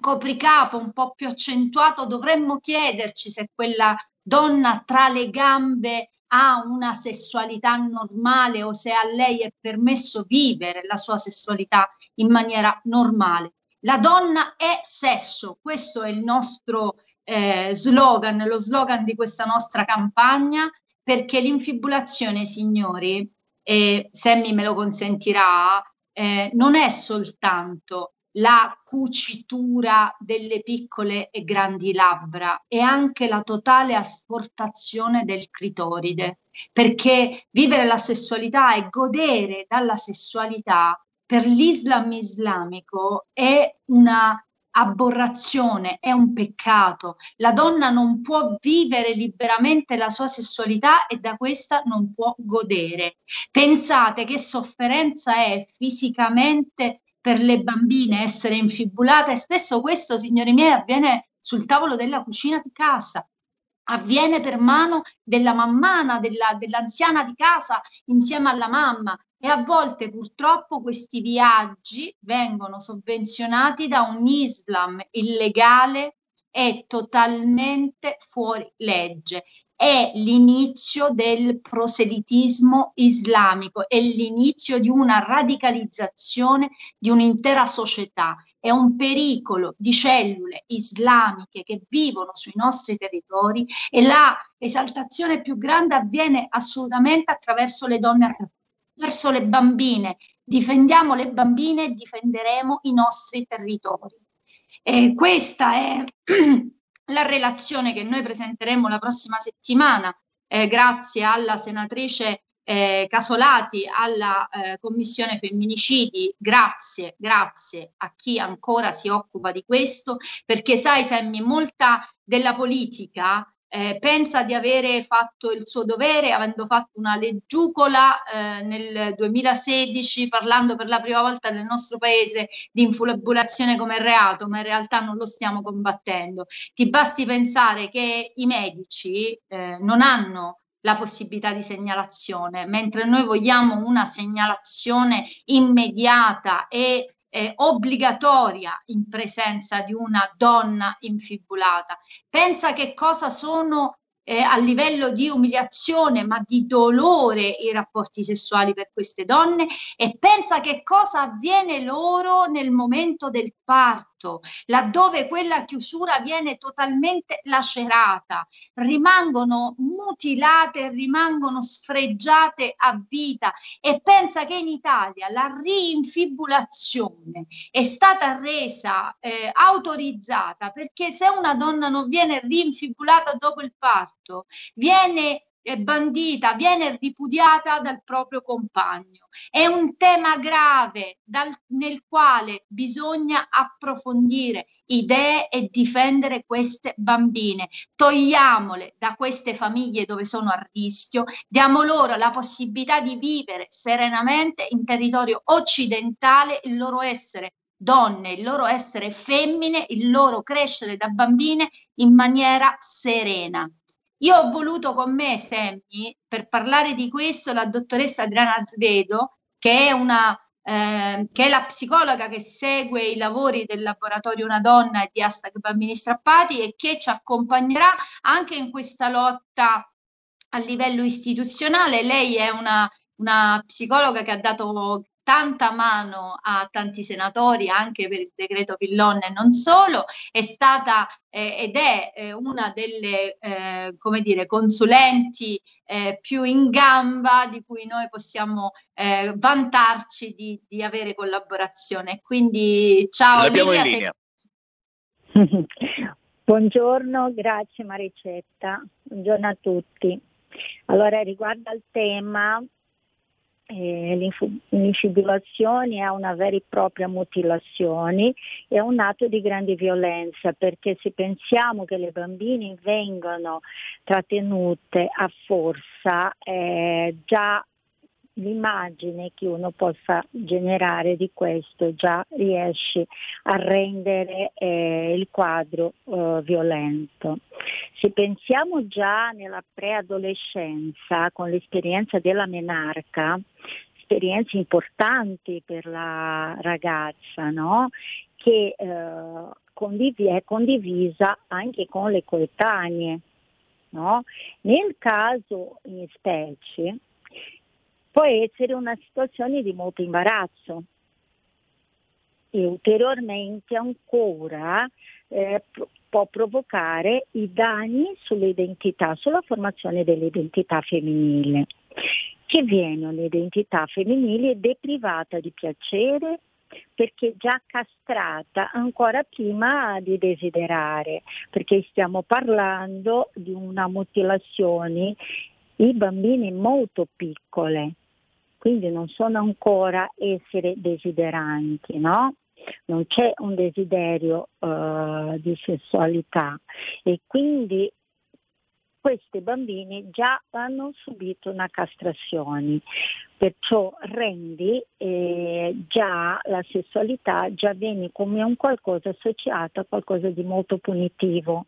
copricapo un po' più accentuato, dovremmo chiederci se quella donna tra le gambe ha una sessualità normale o se a lei è permesso vivere la sua sessualità in maniera normale. La donna è sesso, questo è il nostro eh, slogan, lo slogan di questa nostra campagna, perché l'infibulazione, signori, e Sammy me lo consentirà, eh, non è soltanto la cucitura delle piccole e grandi labbra e anche la totale asportazione del clitoride, perché vivere la sessualità e godere dalla sessualità per l'Islam islamico è una aberrazione, è un peccato. La donna non può vivere liberamente la sua sessualità e da questa non può godere. Pensate che sofferenza è fisicamente per le bambine essere infibulate e spesso questo, signori miei, avviene sul tavolo della cucina di casa. Avviene per mano della mammana, della, dell'anziana di casa insieme alla mamma. E a volte purtroppo questi viaggi vengono sovvenzionati da un Islam illegale e totalmente fuori legge è l'inizio del proselitismo islamico, è l'inizio di una radicalizzazione di un'intera società, è un pericolo di cellule islamiche che vivono sui nostri territori e la esaltazione più grande avviene assolutamente attraverso le donne, attraverso le bambine. Difendiamo le bambine e difenderemo i nostri territori. E questa è la relazione che noi presenteremo la prossima settimana, eh, grazie alla senatrice eh, Casolati, alla eh, Commissione Femminicidi, grazie, grazie a chi ancora si occupa di questo, perché sai Semmi, molta della politica eh, pensa di avere fatto il suo dovere avendo fatto una leggiucola eh, nel 2016 parlando per la prima volta nel nostro paese di infibulazione come reato, ma in realtà non lo stiamo combattendo. Ti basti pensare che i medici eh, non hanno la possibilità di segnalazione, mentre noi vogliamo una segnalazione immediata e eh, obbligatoria in presenza di una donna infibulata. Pensa che cosa sono eh, a livello di umiliazione, ma di dolore i rapporti sessuali per queste donne e pensa che cosa avviene loro nel momento del parto, laddove quella chiusura viene totalmente lacerata, rimangono mutilate, rimangono sfregiate a vita. E pensa che in Italia la rinfibulazione è stata resa eh, autorizzata perché se una donna non viene rinfibulata dopo il parto, fatto, viene bandita, viene ripudiata dal proprio compagno. È un tema grave dal, nel quale bisogna approfondire idee e difendere queste bambine. Togliamole da queste famiglie dove sono a rischio, diamo loro la possibilità di vivere serenamente in territorio occidentale il loro essere donne, il loro essere femmine, il loro crescere da bambine in maniera serena. Io ho voluto con me, Semmi, per parlare di questo, la dottoressa Adriana Svedo, che è una eh, che è la psicologa che segue i lavori del laboratorio Una Donna e di Hashtag Bambini Strappati e che ci accompagnerà anche in questa lotta a livello istituzionale. Lei è una, una psicologa che ha dato tanta mano a tanti senatori anche per il decreto Pillon e non solo, è stata eh, ed è eh, una delle eh, come dire, consulenti eh, più in gamba di cui noi possiamo eh, vantarci di, di, avere collaborazione. Quindi ciao L'abbiamo Emilia, in linea. Buongiorno, grazie Maricetta, buongiorno a tutti. Allora, riguardo al tema, eh, l'infibulazione è una vera e propria mutilazione, è un atto di grande violenza perché se pensiamo che le bambine vengono trattenute a forza, eh, già l'immagine che uno possa generare di questo già riesce a rendere eh, il quadro eh, violento. Se pensiamo già nella preadolescenza con l'esperienza della menarca, esperienze importanti per la ragazza, no? che eh, è condivisa anche con le coetanee. No? Nel caso in specie può essere una situazione di molto imbarazzo. E ulteriormente ancora eh, può provocare i danni sull'identità, sulla formazione dell'identità femminile, che viene un'identità femminile deprivata di piacere perché già castrata ancora prima di desiderare, perché stiamo parlando di una mutilazione i bambini molto piccole, quindi non sono ancora essere desideranti, no? Non c'è un desiderio uh, di sessualità e quindi questi bambini già hanno subito una castrazione, perciò rendi eh, già la sessualità già viene come un qualcosa associato a qualcosa di molto punitivo.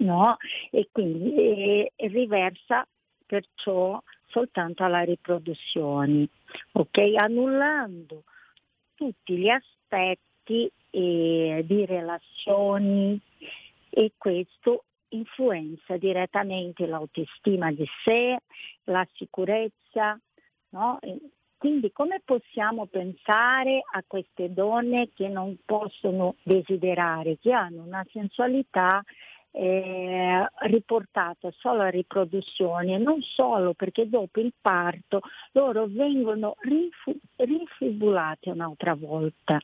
No? E quindi eh, riversa perciò soltanto alla riproduzione, ok? Annullando tutti gli aspetti eh, di relazioni e questo influenza direttamente l'autostima di sé, la sicurezza, no? Quindi come possiamo pensare a queste donne che non possono desiderare, che hanno una sensualità eh, riportata solo a riproduzione, non solo perché dopo il parto loro vengono rifu- rifibulate un'altra volta.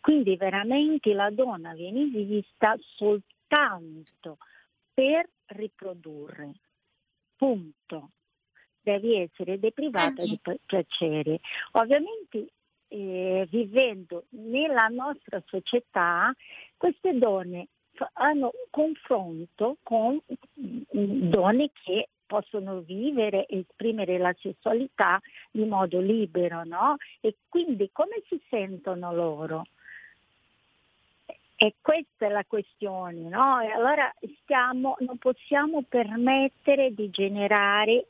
Quindi veramente la donna viene vista soltanto per riprodurre. Punto. Devi essere deprivata di piacere. Ovviamente eh, vivendo nella nostra società queste donne hanno confronto con mm, donne che possono vivere e esprimere la sessualità di modo libero, no? E quindi come si sentono loro? E questa è la questione, no? E allora stiamo, non possiamo permettere di generare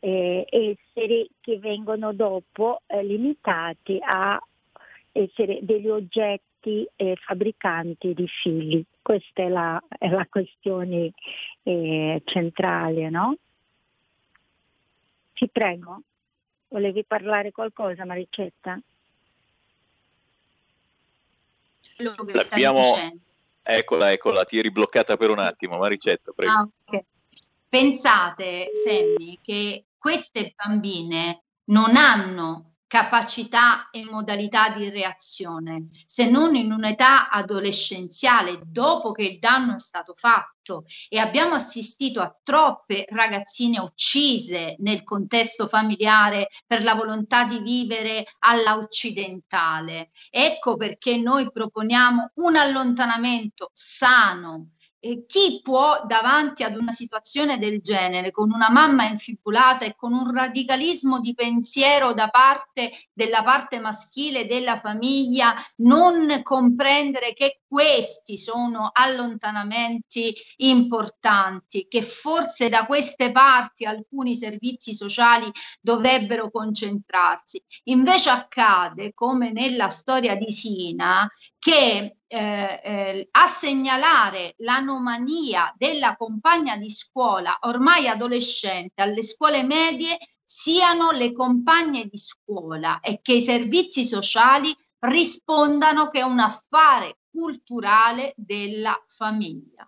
eh, esseri che vengono dopo eh, limitati a essere degli oggetti eh, fabbricanti di figli. Questa è la, è la questione eh, centrale, no? Ti prego, volevi parlare qualcosa Maricetta? L'abbiamo... Eccola, eccola, ti eri bloccata per un attimo, Maricetta, prego. Ah, okay. Pensate, Sammy, che queste bambine non hanno capacità e modalità di reazione, se non in un'età adolescenziale, dopo che il danno è stato fatto e abbiamo assistito a troppe ragazzine uccise nel contesto familiare per la volontà di vivere alla occidentale. Ecco perché noi proponiamo un allontanamento sano, e chi può davanti ad una situazione del genere, con una mamma infibulata e con un radicalismo di pensiero da parte della parte maschile della famiglia, non comprendere che questi sono allontanamenti importanti, che forse da queste parti alcuni servizi sociali dovrebbero concentrarsi. Invece accade, come nella storia di Sina, che eh, eh, a segnalare l'anomalia della compagna di scuola ormai adolescente alle scuole medie siano le compagne di scuola e che i servizi sociali rispondano che è un affare culturale della famiglia.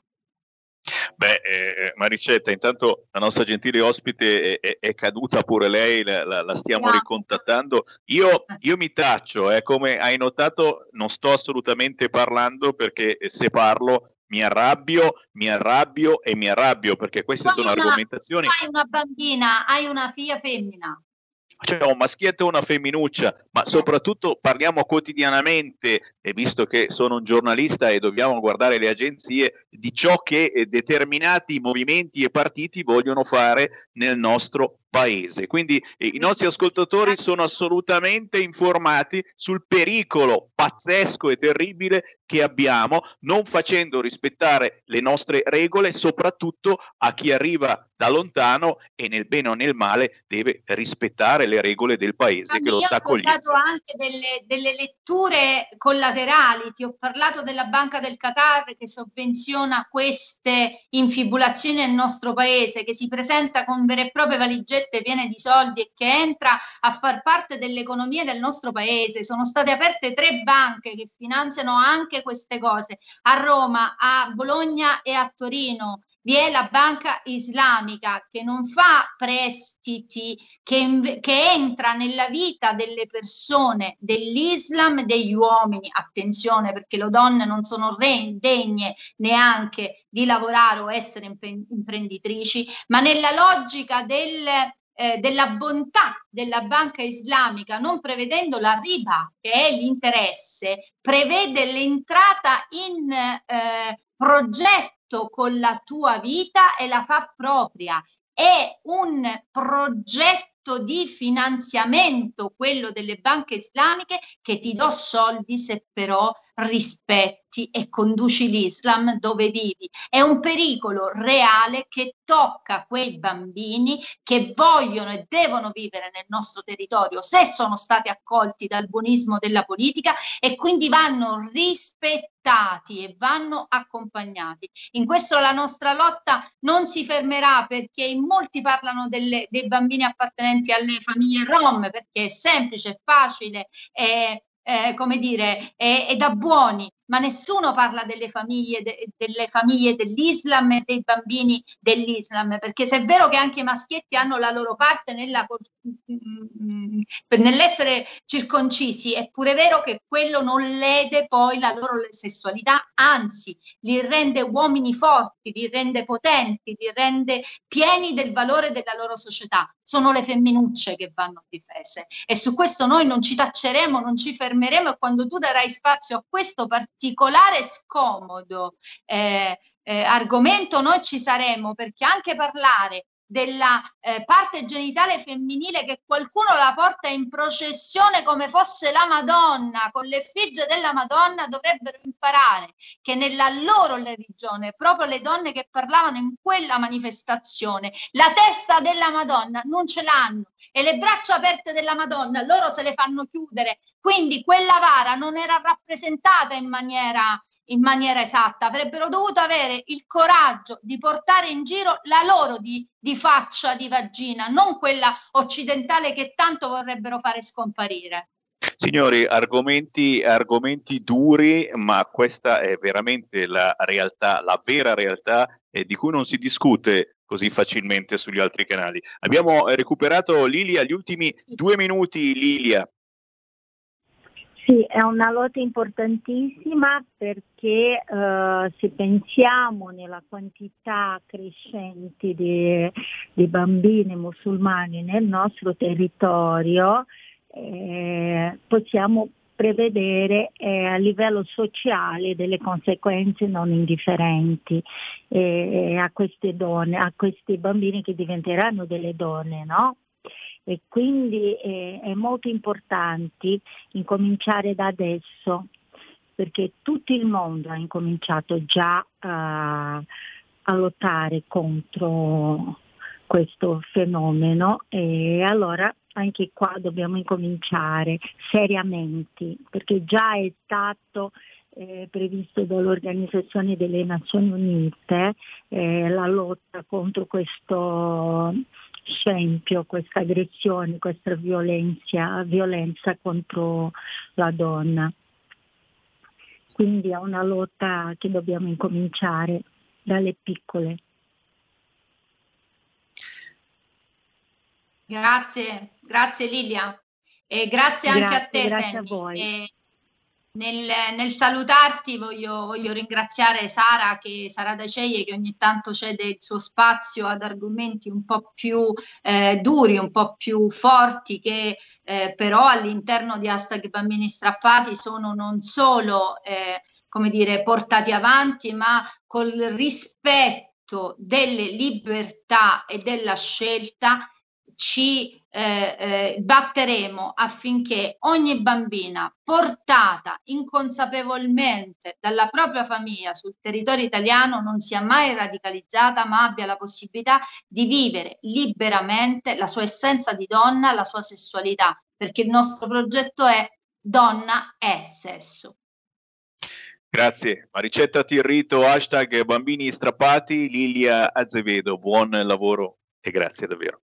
Beh, eh, Maricetta, intanto la nostra gentile ospite è, è, è caduta pure lei, la, la, stiamo no. ricontattando. Io, io mi taccio, eh, come hai notato, non sto assolutamente parlando perché se parlo mi arrabbio, mi arrabbio e mi arrabbio perché queste sono una, argomentazioni. Hai una bambina, hai una figlia femmina c'è un maschietto e una femminuccia, ma soprattutto parliamo quotidianamente, e visto che sono un giornalista e dobbiamo guardare le agenzie, di ciò che determinati movimenti e partiti vogliono fare nel nostro paese. Quindi eh, i nostri ascoltatori sono assolutamente informati sul pericolo pazzesco e terribile che abbiamo, non facendo rispettare le nostre regole, soprattutto a chi arriva da lontano e nel bene o nel male deve rispettare le regole del paese Ma che lo sta accogliendo. Ho dato anche delle, delle, letture collaterali, ti ho parlato della Banca del Qatar che sovvenziona queste infibulazioni nel nostro paese, che si presenta con vere e proprie valigette piene di soldi e che entra a far parte dell'economia del nostro paese. Sono state aperte tre banche che finanziano anche queste cose a Roma, a Bologna e a Torino vi è la banca islamica che non fa prestiti, che, che entra nella vita delle persone dell'Islam, degli uomini, attenzione perché le donne non sono degne neanche di lavorare o essere imprenditrici, ma nella logica del eh, della bontà della banca islamica, non prevedendo la riba, che è l'interesse, prevede l'entrata in eh, progetto con la tua vita e la fa propria. È un progetto di finanziamento, quello delle banche islamiche, che ti do soldi se però rispetti e conduci l'Islam dove vivi. È un pericolo reale che tocca quei bambini che vogliono e devono vivere nel nostro territorio se sono stati accolti dal buonismo della politica e quindi vanno rispettati e vanno accompagnati. In questo la nostra lotta non si fermerà perché in molti parlano delle, dei bambini appartenenti alle famiglie rom perché è semplice, facile, è, eh, come dire, è, è, da buoni, ma nessuno parla delle famiglie, de, delle famiglie dell'Islam e dei bambini dell'Islam, perché se è vero che anche i maschietti hanno la loro parte nella, mm, nell'essere circoncisi, è pure vero che quello non lede poi la loro sessualità, anzi li rende uomini forti, li rende potenti, li rende pieni del valore della loro società. Sono le femminucce che vanno difese e su questo noi non ci tacceremo, non ci fermeremo e quando tu darai spazio a questo particolare scomodo eh, eh, argomento noi ci saremo perché anche parlare della eh, parte genitale femminile che qualcuno la porta in processione come fosse la Madonna, con l'effigie della Madonna, dovrebbero imparare che nella loro religione, proprio le donne che parlavano in quella manifestazione, la testa della Madonna non ce l'hanno e le braccia aperte della Madonna loro se le fanno chiudere, quindi quella vara non era rappresentata in maniera in maniera esatta, avrebbero dovuto avere il coraggio di portare in giro la loro di, di faccia di vagina, non quella occidentale che tanto vorrebbero fare scomparire. Signori, argomenti, argomenti duri, ma questa è veramente la realtà, la vera realtà eh, di cui non si discute così facilmente sugli altri canali. Abbiamo recuperato Lilia, gli ultimi due minuti, Lilia. Sì, è una lotta importantissima perché eh, se pensiamo nella quantità crescente di, di bambini musulmani nel nostro territorio, eh, possiamo prevedere eh, a livello sociale delle conseguenze non indifferenti eh, a queste donne, a questi bambini che diventeranno delle donne, no? E quindi è, è molto importante incominciare da adesso perché tutto il mondo ha incominciato già a, a lottare contro questo fenomeno e allora anche qua dobbiamo incominciare seriamente perché già è stato eh, previsto dall'Organizzazione delle Nazioni Unite eh, la lotta contro questo scempio, questa aggressione, questa violenza, violenza contro la donna. Quindi è una lotta che dobbiamo incominciare dalle piccole. Grazie, grazie Lilia. E grazie, grazie anche a te, grazie Sammy. a voi. E nel, nel salutarti voglio, voglio, ringraziare Sara, che, Sara Daceie che ogni tanto cede il suo spazio ad argomenti un po' più eh, duri, un po' più forti, che eh, però all'interno di hashtag bambini strappati sono non solo eh, come dire, portati avanti, ma col rispetto delle libertà e della scelta ci eh, eh, batteremo affinché ogni bambina portata inconsapevolmente dalla propria famiglia sul territorio italiano non sia mai radicalizzata, ma abbia la possibilità di vivere liberamente la sua essenza di donna, la sua sessualità, perché il nostro progetto è donna è sesso. Grazie. Maricetta Tirrito, hashtag bambini strappati, Lilia Azevedo, buon lavoro e grazie davvero.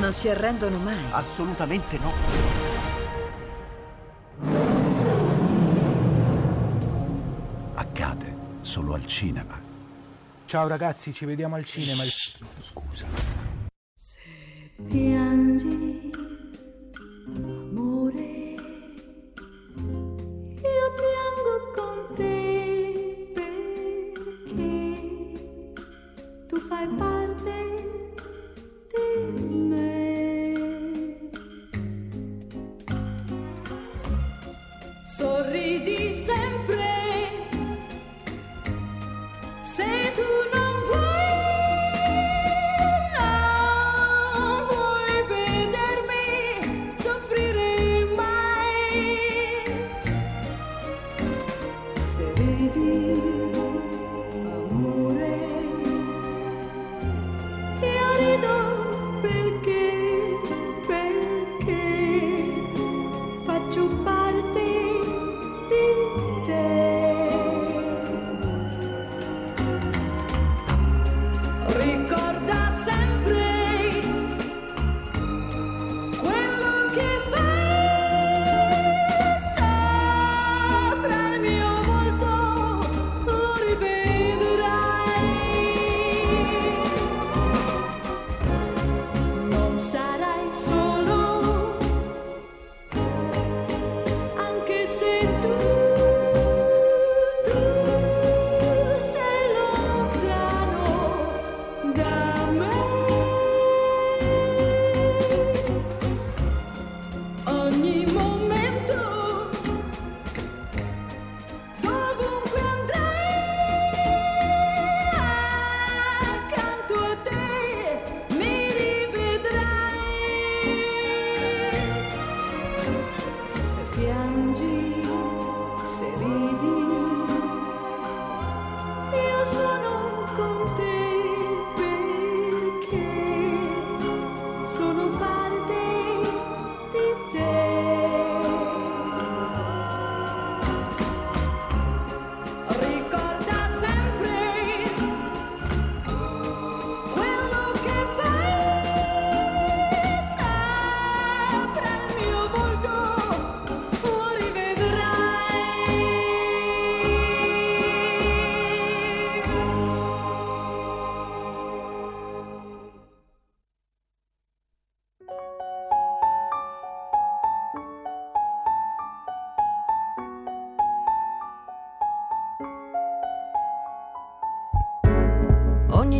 Non si arrendono mai. Assolutamente no. Accade solo al cinema. Ciao ragazzi, ci vediamo al cinema. Scusa. Piangi,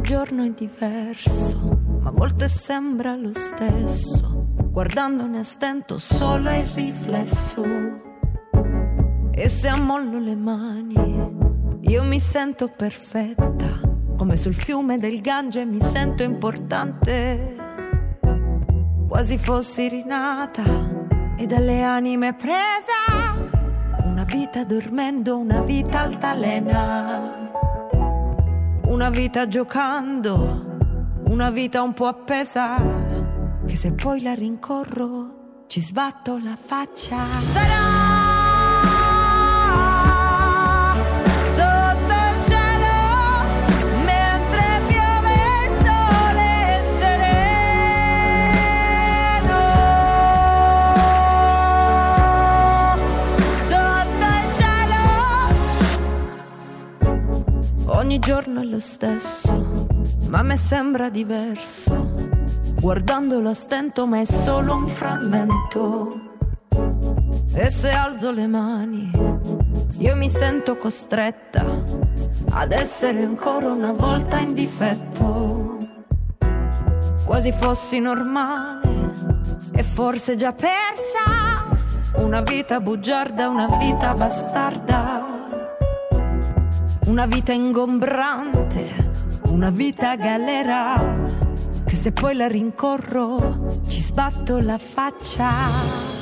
Ogni giorno è diverso, ma a volte sembra lo stesso. Guardandone a stento solo il riflesso. E se ammollo le mani, io mi sento perfetta. Come sul fiume del Gange mi sento importante. Quasi fossi rinata e dalle anime presa. Una vita dormendo, una vita altalena. Una vita giocando, una vita un po' appesa, che se poi la rincorro ci sbatto la faccia. Sarà ogni giorno è lo stesso, ma a me sembra diverso. Guardandolo a stento, ma è solo un frammento. E se alzo le mani, io mi sento costretta ad essere ancora una volta in difetto. Quasi fossi normale e forse già persa. Una vita bugiarda, una vita bastarda. Una vita ingombrante, una vita galera. Che se poi la rincorro ci sbatto la faccia.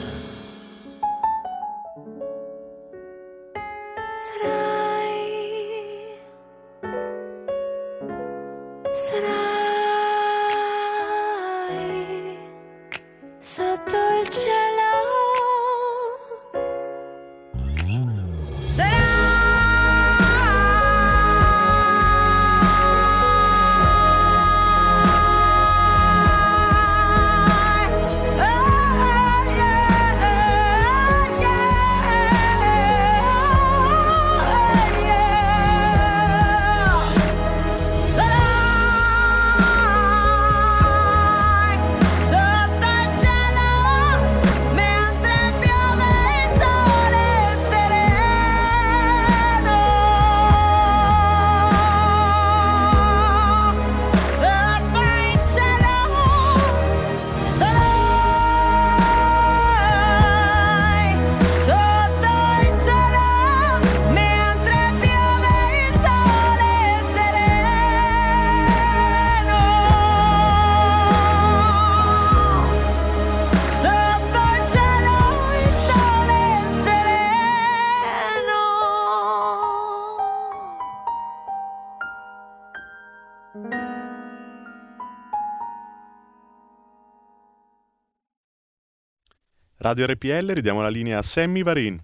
Radio RPL, ridiamo la linea a Sammy Varin.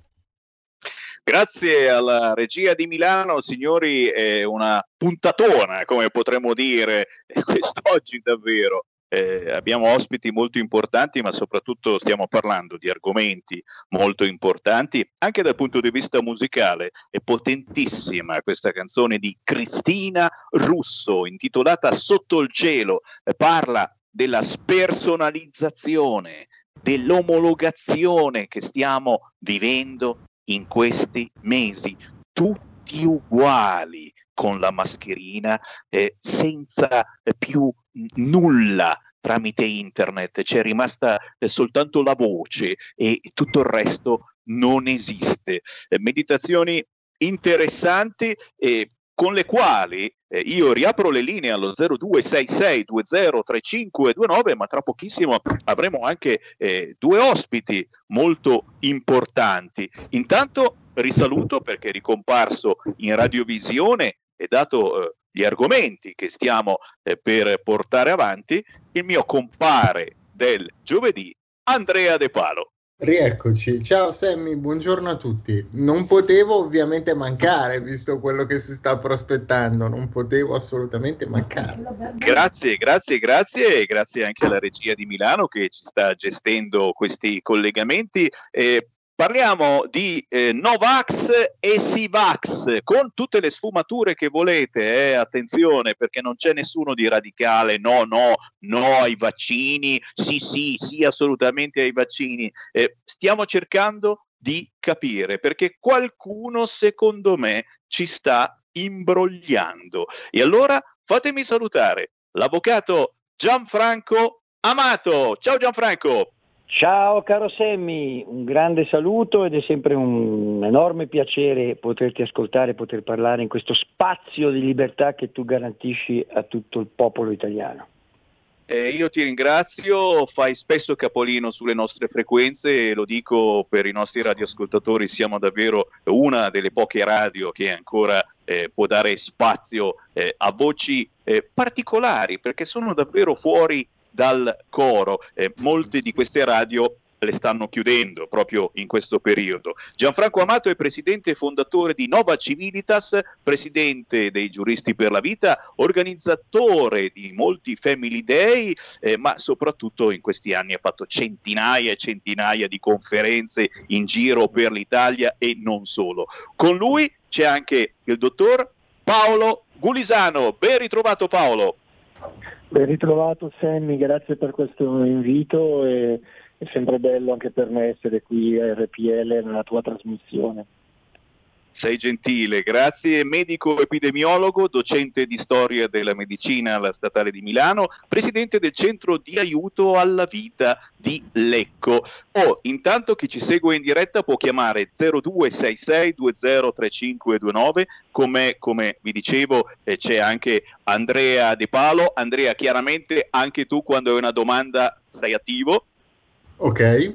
Grazie alla regia di Milano, signori, è una puntatona, come potremmo dire, quest'oggi davvero. Eh, abbiamo ospiti molto importanti, ma soprattutto stiamo parlando di argomenti molto importanti, anche dal punto di vista musicale. È potentissima questa canzone di Cristina Russo, intitolata Sotto il cielo. Eh, parla della spersonalizzazione, dell'omologazione che stiamo vivendo in questi mesi, tutti uguali con la mascherina, eh, senza eh, più nulla tramite internet, c'è rimasta eh, soltanto la voce e tutto il resto non esiste. Eh, meditazioni interessanti e con le quali eh, io riapro le linee allo 0266203529, ma tra pochissimo avremo anche eh, due ospiti molto importanti. Intanto risaluto perché è ricomparso in radiovisione e dato eh, gli argomenti che stiamo eh, per portare avanti, il mio compare del giovedì, Andrea De Palo. Rieccoci, ciao Sammy, buongiorno a tutti. Non potevo ovviamente mancare, visto quello che si sta prospettando, non potevo assolutamente mancare. Grazie, grazie, grazie e grazie anche alla regia di Milano che ci sta gestendo questi collegamenti. Eh, Parliamo di eh, Novax e Sivax con tutte le sfumature che volete, eh, attenzione perché non c'è nessuno di radicale, no, no, no ai vaccini, sì, sì, sì, assolutamente ai vaccini. Eh, stiamo cercando di capire perché qualcuno, secondo me, ci sta imbrogliando. E allora fatemi salutare l'avvocato Gianfranco Amato. Ciao Gianfranco. Ciao caro Semmi, un grande saluto ed è sempre un enorme piacere poterti ascoltare e poter parlare in questo spazio di libertà che tu garantisci a tutto il popolo italiano. Eh, io ti ringrazio, fai spesso capolino sulle nostre frequenze e lo dico per i nostri radioascoltatori, siamo davvero una delle poche radio che ancora eh, può dare spazio eh, a voci eh, particolari perché sono davvero fuori dal coro. Eh, molte di queste radio le stanno chiudendo proprio in questo periodo. Gianfranco Amato è presidente e fondatore di Nova Civilitas, presidente dei Giuristi per la Vita, organizzatore di molti Family Day, eh, ma soprattutto in questi anni ha fatto centinaia e centinaia di conferenze in giro per l'Italia e non solo. Con lui c'è anche il dottor Paolo Gulisano. Ben ritrovato Paolo. Ben ritrovato Sammy, grazie per questo invito e è sempre bello anche per me essere qui a RPL nella tua trasmissione. Sei gentile, grazie. Medico epidemiologo, docente di storia della medicina alla Statale di Milano, presidente del centro di aiuto alla vita di Lecco. Oh, intanto chi ci segue in diretta può chiamare 0266203529, come, come vi dicevo eh, c'è anche Andrea De Palo. Andrea, chiaramente anche tu quando hai una domanda sei attivo, Ok.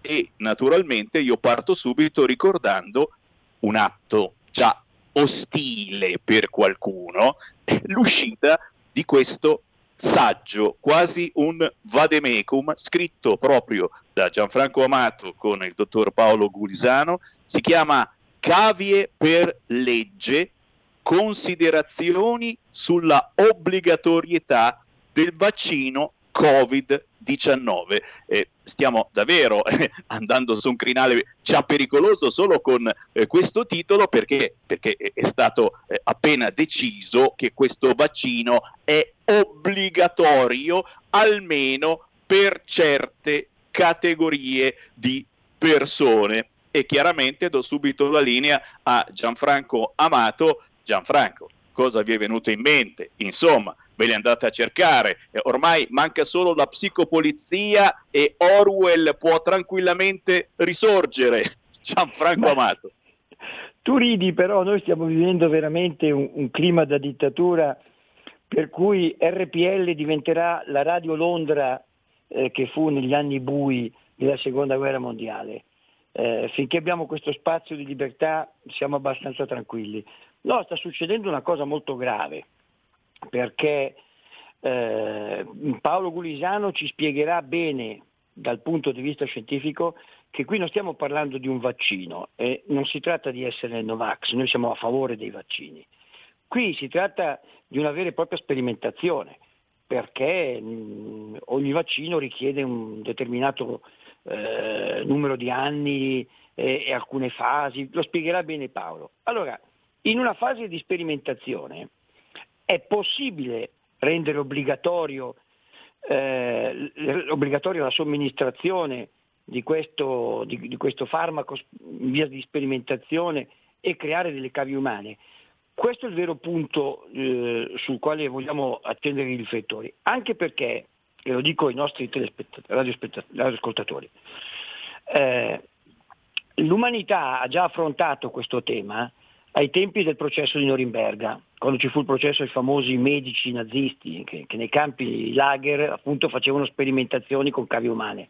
E naturalmente io parto subito ricordando un atto già ostile per qualcuno, l'uscita di questo saggio, quasi un vademecum, scritto proprio da Gianfranco Amato con il dottor Paolo Gulisano, si chiama Cavie per legge, considerazioni sulla obbligatorietà del vaccino Covid-19. Eh, stiamo davvero eh, andando su un crinale già pericoloso solo con eh, questo titolo perché, perché è stato eh, appena deciso che questo vaccino è obbligatorio almeno per certe categorie di persone. E chiaramente do subito la linea a Gianfranco Amato. Gianfranco, cosa vi è venuto in mente? Insomma, ve li andate a cercare. Ormai manca solo la psicopolizia e Orwell può tranquillamente risorgere. Gianfranco Amato. Tu ridi, però noi stiamo vivendo veramente un, un clima da dittatura per cui RPL diventerà la Radio Londra eh, che fu negli anni bui della seconda guerra mondiale. Eh, finché abbiamo questo spazio di libertà siamo abbastanza tranquilli. No, sta succedendo una cosa molto grave perché eh, Paolo Gulisano ci spiegherà bene dal punto di vista scientifico che qui non stiamo parlando di un vaccino e non si tratta di essere Novax, noi siamo a favore dei vaccini. Qui si tratta di una vera e propria sperimentazione perché mh, ogni vaccino richiede un determinato eh, numero di anni e, e alcune fasi, lo spiegherà bene Paolo. Allora, in una fase di sperimentazione è possibile rendere obbligatorio, eh, obbligatorio la somministrazione di questo, di, di questo farmaco in via di sperimentazione e creare delle cavie umane. Questo è il vero punto eh, sul quale vogliamo accendere i riflettori, anche perché, e lo dico ai nostri radioascoltatori, eh, l'umanità ha già affrontato questo tema ai tempi del processo di Norimberga, quando ci fu il processo ai famosi medici nazisti che, che nei campi lager appunto facevano sperimentazioni con cavie umane.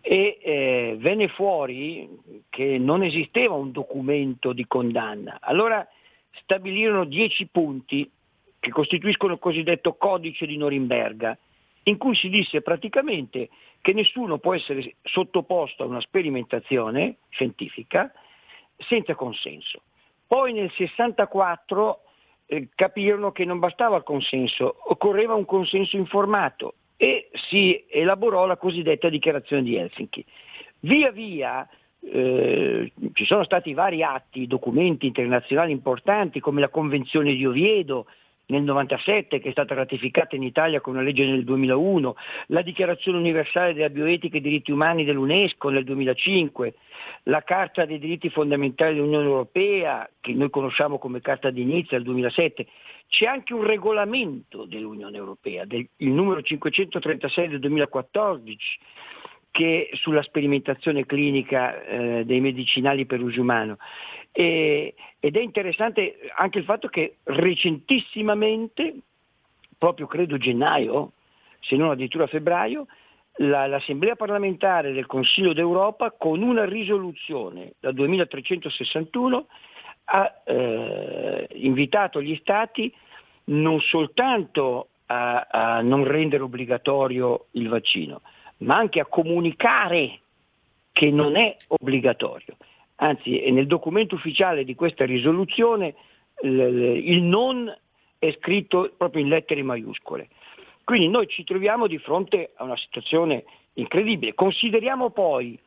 E eh, venne fuori che non esisteva un documento di condanna. Allora stabilirono dieci punti che costituiscono il cosiddetto codice di Norimberga, in cui si disse praticamente che nessuno può essere sottoposto a una sperimentazione scientifica senza consenso. Poi nel 64 eh, capirono che non bastava il consenso, occorreva un consenso informato e si elaborò la cosiddetta dichiarazione di Helsinki. Via via eh, ci sono stati vari atti, documenti internazionali importanti come la Convenzione di Oviedo, nel 97 che è stata ratificata in Italia con una legge nel 2001, la Dichiarazione universale della bioetica e diritti umani dell'UNESCO nel 2005, la Carta dei diritti fondamentali dell'Unione Europea, che noi conosciamo come Carta di Nizza del 2007, c'è anche un regolamento dell'Unione Europea, del, il numero 536 del 2014, che sulla sperimentazione clinica eh, dei medicinali per uso umano. E, ed è interessante anche il fatto che recentissimamente, proprio credo gennaio, se non addirittura febbraio, la, l'Assemblea parlamentare del Consiglio d'Europa con una risoluzione da 2361 ha eh, invitato gli Stati non soltanto a, a non rendere obbligatorio il vaccino, ma anche a comunicare che non è obbligatorio. Anzi, nel documento ufficiale di questa risoluzione il non è scritto proprio in lettere maiuscole. Quindi noi ci troviamo di fronte a una situazione incredibile. Consideriamo poi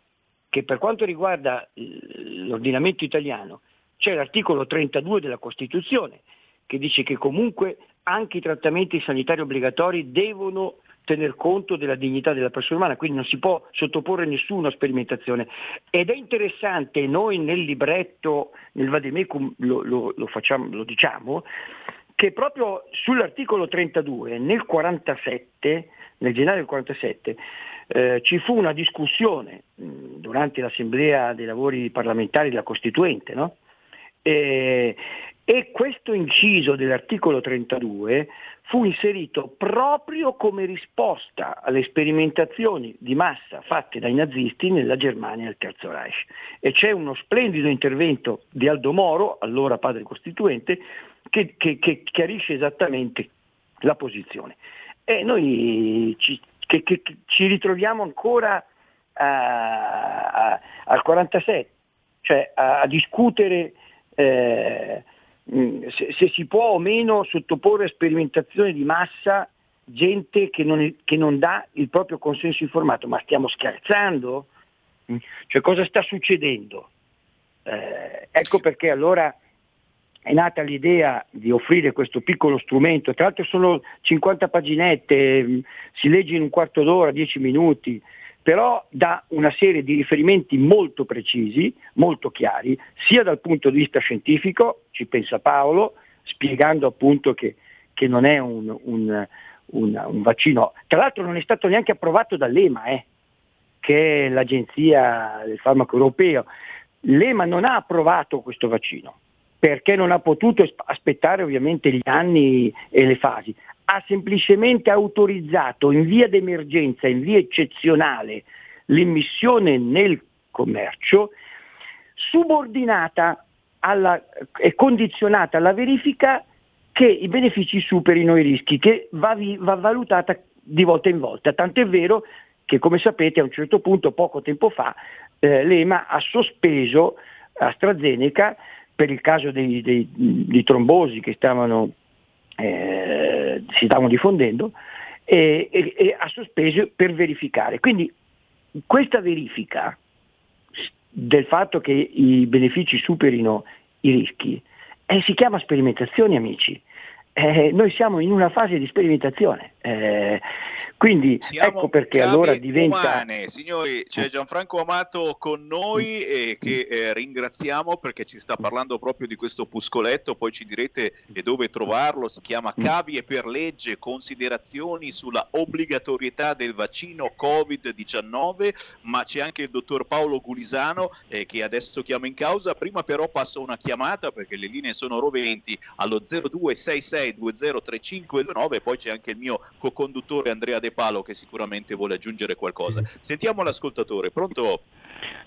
che per quanto riguarda l'ordinamento italiano c'è l'articolo 32 della Costituzione che dice che comunque anche i trattamenti sanitari obbligatori devono tener conto della dignità della persona umana, quindi non si può sottoporre nessuno a sperimentazione. Ed è interessante, noi nel libretto, nel Vademecum lo, lo, lo, facciamo, lo diciamo, che proprio sull'articolo 32, nel 47, nel gennaio del 47, eh, ci fu una discussione mh, durante l'assemblea dei lavori parlamentari della Costituente, no? e, e questo inciso dell'articolo 32 fu inserito proprio come risposta alle sperimentazioni di massa fatte dai nazisti nella Germania del Terzo Reich. E c'è uno splendido intervento di Aldo Moro, allora padre costituente, che, che, che chiarisce esattamente la posizione. E noi ci, che, ci ritroviamo ancora a, a, al 47, cioè a, a discutere eh, se, se, si può o meno sottoporre a sperimentazione di massa gente che non, che non dà il proprio consenso informato, ma stiamo scherzando? Cioè cosa sta succedendo? Eh, ecco perché allora è nata l'idea di offrire questo piccolo strumento, tra l'altro sono 50 paginette, si legge in un quarto d'ora, 10 minuti, però dà una serie di riferimenti molto precisi, molto chiari, sia dal punto di vista scientifico, ci pensa Paolo, spiegando appunto che, che non è un, un, un, un, vaccino, tra l'altro non è stato neanche approvato dall'EMA, eh, che è l'agenzia del farmaco europeo. L'EMA non ha approvato questo vaccino perché non ha potuto aspettare ovviamente gli anni e le fasi ha semplicemente autorizzato in via d'emergenza, in via eccezionale, l'immissione nel commercio, subordinata alla, e condizionata alla verifica che i benefici superino i rischi, che va, va valutata di volta in volta. Tant'è vero che, come sapete, a un certo punto, poco tempo fa, eh, l'EMA ha sospeso AstraZeneca per il caso dei, dei, di trombosi che stavano eh, si stavano diffondendo e, e, e ha sospeso per verificare. Quindi questa verifica del fatto che i benefici superino i rischi eh, si chiama sperimentazione amici eh, noi siamo in una fase di sperimentazione. Eh, quindi siamo ecco perché allora diventa... Umane. Signori, c'è Gianfranco Amato con noi e che eh, ringraziamo perché ci sta parlando proprio di questo puscoletto, poi ci direte dove trovarlo, si chiama mm. Cavie per legge, considerazioni sulla obbligatorietà del vaccino Covid-19, ma c'è anche il dottor Paolo Gulisano eh, che adesso chiama in causa, prima però passo una chiamata perché le linee sono roventi allo 0266 3203529 e poi c'è anche il mio co-conduttore Andrea De Palo che sicuramente vuole aggiungere qualcosa. Sì. Sentiamo l'ascoltatore, pronto?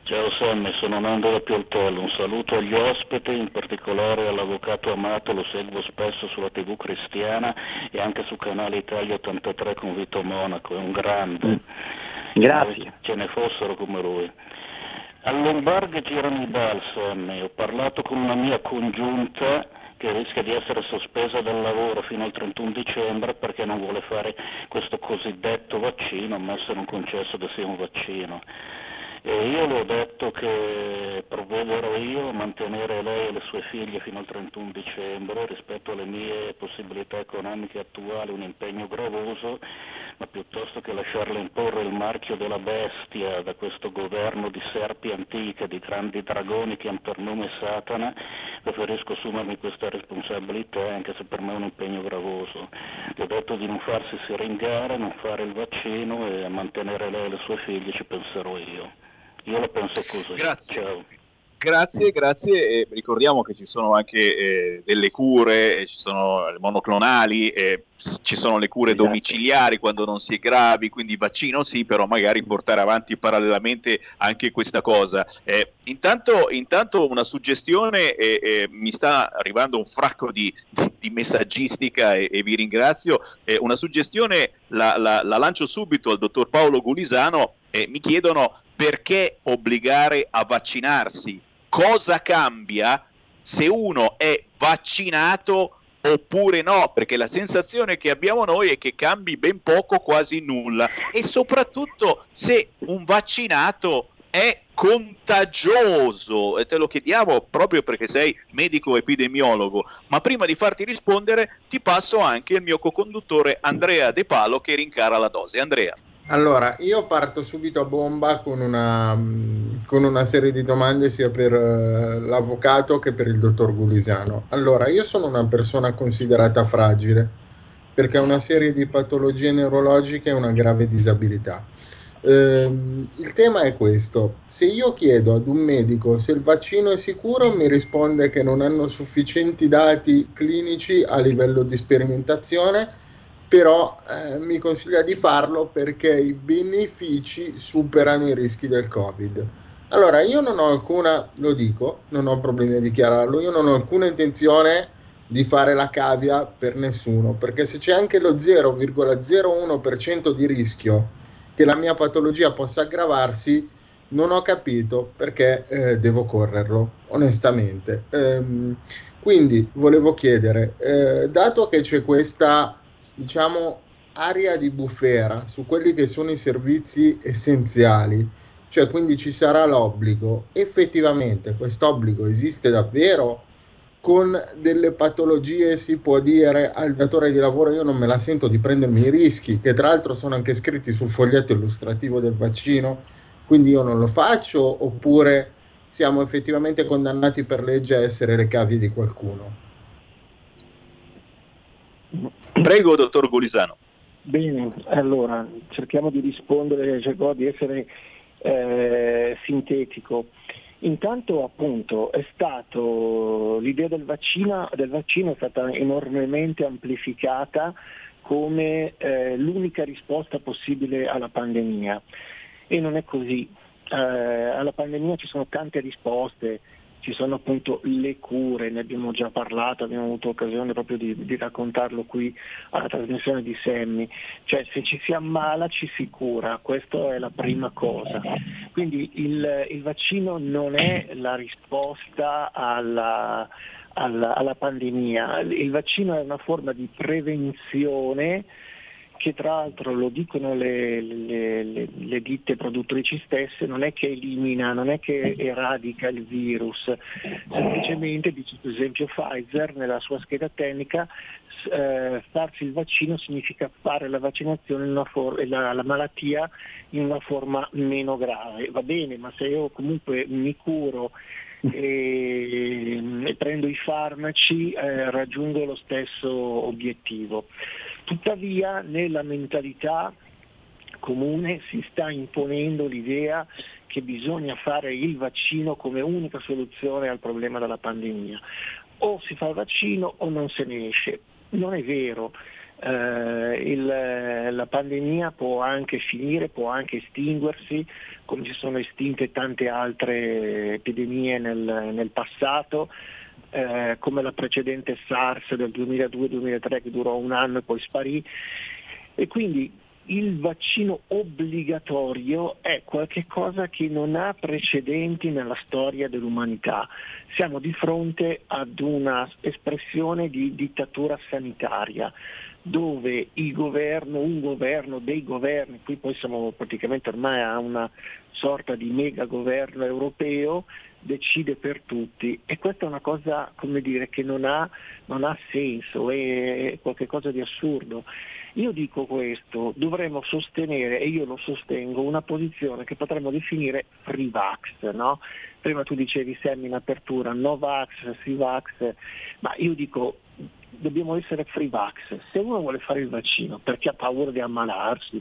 Ciao Sammy, sono Nando da Pioltello, un saluto agli ospiti, in particolare all'avvocato Amato, lo seguo spesso sulla tv cristiana e anche su canale Italia 83 con Vito Monaco, è un grande. Mm. Grazie. Ce ne fossero come lui. A Lombardi girano i balsami, ho parlato con una mia congiunta che rischia di essere sospesa dal lavoro fino al 31 dicembre perché non vuole fare questo cosiddetto vaccino, ammesso non concesso che sia un vaccino. E io le ho detto che provvederò io a mantenere lei e le sue figlie fino al 31 dicembre rispetto alle mie possibilità economiche attuali, un impegno gravoso, ma piuttosto che lasciarle imporre il marchio della bestia da questo governo di serpi antiche, di grandi dragoni che hanno per nome Satana, preferisco assumermi questa responsabilità anche se per me è un impegno gravoso. Le ho detto di non farsi siringare, non fare il vaccino e a mantenere lei e le sue figlie ci penserò io. Io la penso così. Grazie. Ciao. Grazie, grazie. E ricordiamo che ci sono anche eh, delle cure, ci sono le monoclonali, eh, ci sono le cure Esatto. domiciliari quando non si è gravi, quindi vaccino sì, però magari portare avanti parallelamente anche questa cosa. Eh, intanto, intanto una suggestione, mi sta arrivando un fracco di, di- di messaggistica e, e vi ringrazio. Eh, una suggestione la, la- la lancio subito al dottor Paolo Gulisano. mi chiedono perché obbligare a vaccinarsi? Cosa cambia se uno è vaccinato oppure no? Perché la sensazione che abbiamo noi è che cambi ben poco, quasi nulla. E soprattutto se un vaccinato è contagioso, e te lo chiediamo proprio perché sei medico epidemiologo, ma prima di farti rispondere ti passo anche il mio co-conduttore Andrea De Palo che rincara la dose. Andrea. Allora, io parto subito a bomba con una, mh, con una serie di domande sia per eh, l'avvocato che per il dottor Gulisano. Allora, io sono una persona considerata fragile perché ho una serie di patologie neurologiche e una grave disabilità. Ehm, il tema è questo: se io chiedo ad un medico se il vaccino è sicuro, mi risponde che non hanno sufficienti dati clinici a livello di sperimentazione però eh, mi consiglia di farlo perché i benefici superano i rischi del Covid. Allora, io non ho alcuna, lo dico, non ho problemi a dichiararlo, io non ho alcuna intenzione di fare la cavia per nessuno, perché se c'è anche lo 0,01% di rischio che la mia patologia possa aggravarsi, non ho capito perché eh, devo correrlo, onestamente. Ehm, quindi volevo chiedere, eh, dato che c'è questa diciamo, aria di bufera su quelli che sono i servizi essenziali, cioè quindi ci sarà l'obbligo. Effettivamente questo obbligo esiste davvero? Con delle patologie si può dire al datore di lavoro io non me la sento di prendermi i rischi, che tra l'altro sono anche scritti sul foglietto illustrativo del vaccino, quindi io non lo faccio, oppure siamo effettivamente condannati per legge a essere le cavie di qualcuno? Prego, dottor Gulisano. Bene, allora cerchiamo di rispondere, cercherò di essere eh, sintetico. Intanto appunto è stato l'idea del vaccino, del vaccino è stata enormemente amplificata come eh, l'unica risposta possibile alla pandemia e non è così. Eh, alla pandemia ci sono tante risposte, ci sono appunto le cure, ne abbiamo già parlato, abbiamo avuto occasione proprio di, di raccontarlo qui alla trasmissione di Semmi, cioè se ci si ammala ci si cura, questa è la prima cosa. Quindi il, il vaccino non è la risposta alla, alla, alla pandemia, il vaccino è una forma di prevenzione che tra l'altro lo dicono le, le, le, le, ditte produttrici stesse, non è che elimina, non è che eradica il virus, semplicemente dice per esempio Pfizer nella sua scheda tecnica eh, farsi il vaccino significa fare la vaccinazione for- la, la malattia in una forma meno grave. Va bene, ma se io comunque mi curo e, e prendo i farmaci eh, raggiungo lo stesso obiettivo. Tuttavia nella mentalità comune si sta imponendo l'idea che bisogna fare il vaccino come unica soluzione al problema della pandemia. O si fa il vaccino o non se ne esce. Non è vero. Eh, il, la pandemia può anche finire, può anche estinguersi, come si sono estinte tante altre epidemie nel, nel passato, eh, come la precedente SARS del 2002-2003 che durò un anno e poi sparì. E quindi il vaccino obbligatorio è qualcosa che non ha precedenti nella storia dell'umanità. Siamo di fronte ad una espressione di dittatura sanitaria dove governo, un governo, dei governi, qui poi siamo praticamente ormai a una sorta di mega governo europeo, decide per tutti e questa è una cosa come dire, che non ha, non ha senso, è qualcosa di assurdo Io dico questo, dovremmo sostenere, e io lo sostengo, una posizione che potremmo definire free vax, no? Prima tu dicevi Sammy in apertura, no vax, si vax, ma io dico dobbiamo essere free vax. Se uno vuole fare il vaccino perché ha paura di ammalarsi,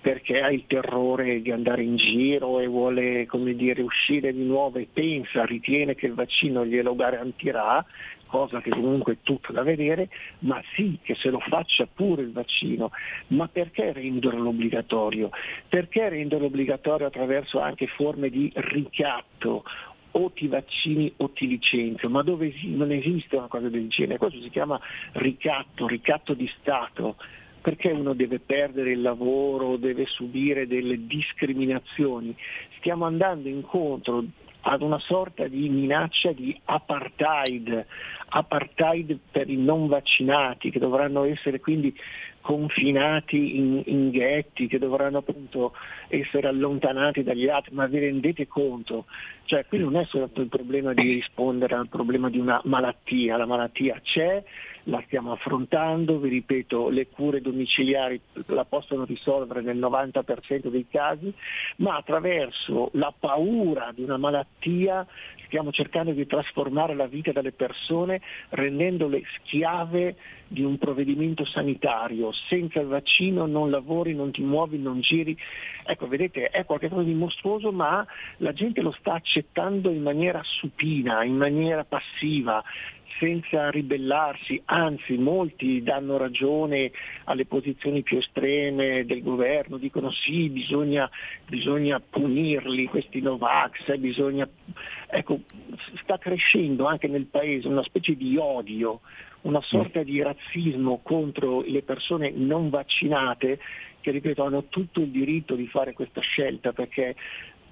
perché ha il terrore di andare in giro e vuole dire, uscire di nuovo e pensa, ritiene che il vaccino glielo garantirà, cosa che comunque è tutto da vedere, ma sì che se lo faccia pure il vaccino. Ma perché renderlo obbligatorio? Perché renderlo obbligatorio attraverso anche forme di ricatto o ti vaccini o ti licenzio, ma dove non esiste una cosa del genere, questo si chiama ricatto, ricatto di Stato, perché uno deve perdere il lavoro, deve subire delle discriminazioni. Stiamo andando incontro ad una sorta di minaccia di apartheid, apartheid per i non vaccinati che dovranno essere quindi confinati in, in, ghetti, che dovranno appunto essere allontanati dagli altri, ma vi rendete conto? Cioè qui non è solo il problema di rispondere al problema di una malattia, la malattia c'è, la stiamo affrontando, vi ripeto, le cure domiciliari la possono risolvere nel 90% dei casi, ma attraverso la paura di una malattia stiamo cercando di trasformare la vita delle persone rendendole schiave di un provvedimento sanitario. Senza il vaccino non lavori, non ti muovi, non giri. Ecco, vedete, è qualcosa di mostruoso, ma la gente lo sta accettando in maniera supina, in maniera passiva senza ribellarsi, anzi molti danno ragione alle posizioni più estreme del governo, dicono sì, bisogna, bisogna punirli questi Novax, eh, bisogna... ecco, sta crescendo anche nel paese una specie di odio, una sorta di razzismo contro le persone non vaccinate che ripeto hanno tutto il diritto di fare questa scelta perché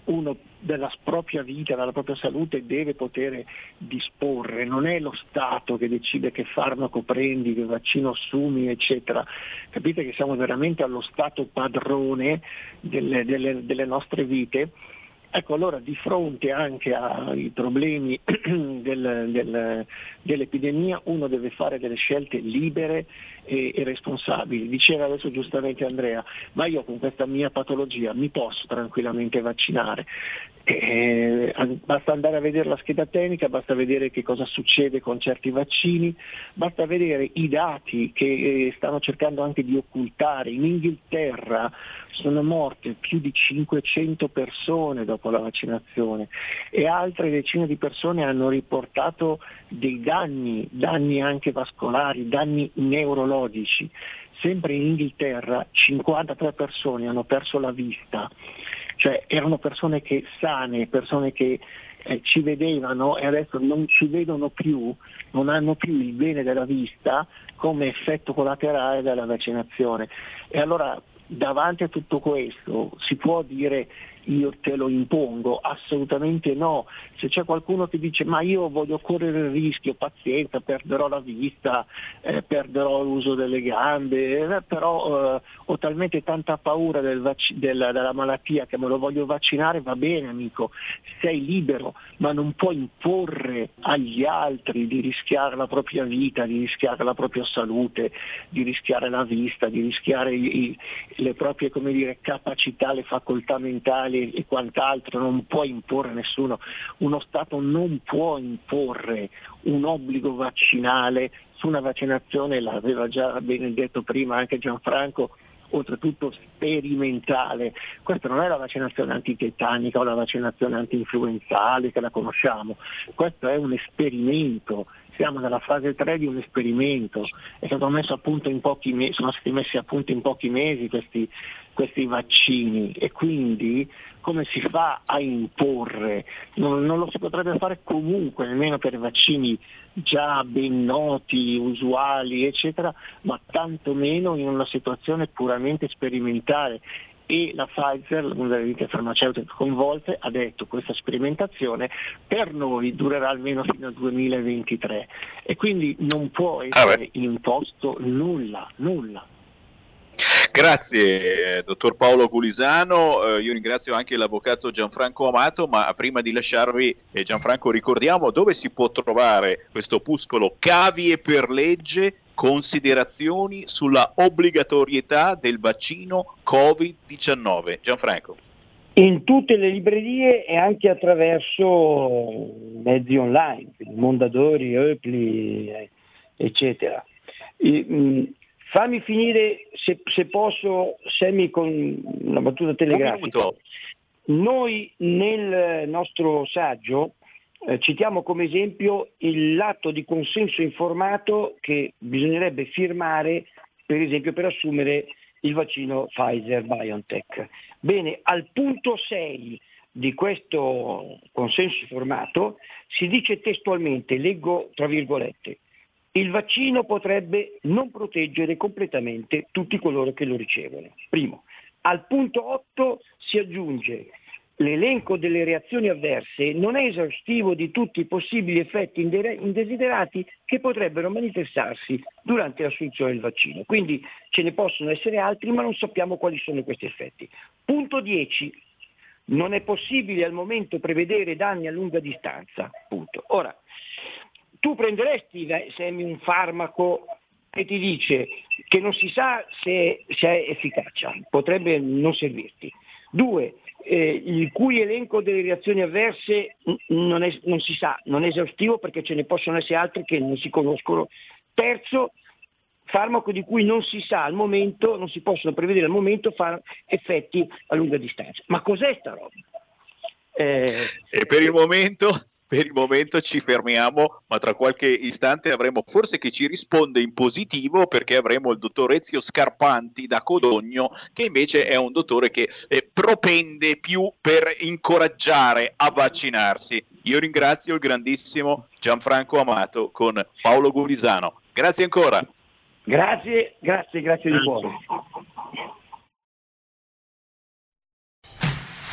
uno della propria vita, della propria salute deve poter disporre, non è lo Stato che decide che farmaco prendi, che vaccino assumi, eccetera. Capite che siamo veramente allo Stato padrone delle, delle, delle nostre vite Ecco, allora di fronte anche ai problemi del, del, dell'epidemia uno deve fare delle scelte libere e, e, responsabili. Diceva adesso giustamente Andrea, ma io con questa mia patologia mi posso tranquillamente vaccinare. Eh, basta andare a vedere la scheda tecnica, basta vedere che cosa succede con certi vaccini, basta vedere i dati che eh, stanno cercando anche di occultare. In Inghilterra sono morte più di 500 persone dopo la vaccinazione e altre decine di persone hanno riportato dei danni, danni anche vascolari, danni neurologici. Sempre in Inghilterra 53 persone hanno perso la vista cioè erano persone che sane, persone che eh, ci vedevano e adesso non ci vedono più, non hanno più il bene della vista come effetto collaterale della vaccinazione. E allora davanti a tutto questo si può dire io te lo impongo, assolutamente no. Se c'è qualcuno che dice ma io voglio correre il rischio, pazienza, perderò la vista, eh, perderò l'uso delle gambe, eh, però eh, ho talmente tanta paura del vac- del, della malattia che me lo voglio vaccinare, va bene amico, sei libero, ma non puoi imporre agli altri di rischiare la propria vita, di rischiare la propria salute, di rischiare la vista, di rischiare i, le proprie dire, capacità, le facoltà mentali fiscali e quant'altro, non può imporre nessuno, uno Stato non può imporre un obbligo vaccinale. Su una vaccinazione, l'aveva già ben detto prima anche Gianfranco, oltretutto sperimentale. Questa non è la vaccinazione antitetanica o la vaccinazione anti-influenzale che la conosciamo, questo è un esperimento, siamo nella fase 3 di un esperimento, mesi, sono stati messi a punto in pochi mesi questi, questi vaccini e quindi come si fa a imporre? Non, non, lo si potrebbe fare comunque, nemmeno per vaccini già ben noti, usuali, eccetera, ma tantomeno in una situazione puramente sperimentale. E la Pfizer, una delle ditte farmaceutiche coinvolte, ha detto che questa sperimentazione per noi durerà almeno fino al 2023 e quindi non può ah, essere imposto nulla, nulla. Grazie, dottor Paolo Gulisano. Eh, io ringrazio anche l'avvocato Gianfranco Amato, ma prima di lasciarvi, eh, Gianfranco, ricordiamo dove si può trovare questo opuscolo Cavie per legge considerazioni sulla obbligatorietà del vaccino Covid-19. Gianfranco. In tutte le librerie e anche attraverso mezzi online, Mondadori, Eupli, eh, eccetera. Mh, fammi finire, se, se posso, Semi, con una battuta telegrafica. Noi nel nostro saggio eh, citiamo come esempio l'atto di consenso informato che bisognerebbe firmare per esempio per assumere il vaccino Pfizer BioNTech. Bene, al punto 6 di questo consenso informato si dice testualmente, leggo tra virgolette, il vaccino potrebbe non proteggere completamente tutti coloro che lo ricevono. Primo. Al punto 8 si aggiunge l'elenco delle reazioni avverse non è esaustivo di tutti i possibili effetti indesiderati che potrebbero manifestarsi durante l'assunzione del vaccino. Quindi ce ne possono essere altri, ma non sappiamo quali sono questi effetti. Punto 10. Non è possibile al momento prevedere danni a lunga distanza. Punto. Ora, tu prenderesti Semi, un farmaco che ti dice che non si sa se, se è efficacia, potrebbe non servirti. Due, eh, il cui elenco delle reazioni avverse non, è, non, si sa, non è esaustivo perché ce ne possono essere altre che non si conoscono. Terzo, farmaco di cui non si sa al momento, non si possono prevedere al momento fare effetti a lunga distanza. Ma cos'è sta roba? Eh, e per il momento per il momento ci fermiamo, ma tra qualche istante avremo forse che ci risponde in positivo perché avremo il dottor Ezio Scarpanti da Codogno, che invece è un dottore che eh, propende più per incoraggiare a vaccinarsi. Io ringrazio il grandissimo Gianfranco Amato con Paolo Gulisano. Grazie ancora. Grazie, grazie, grazie di cuore.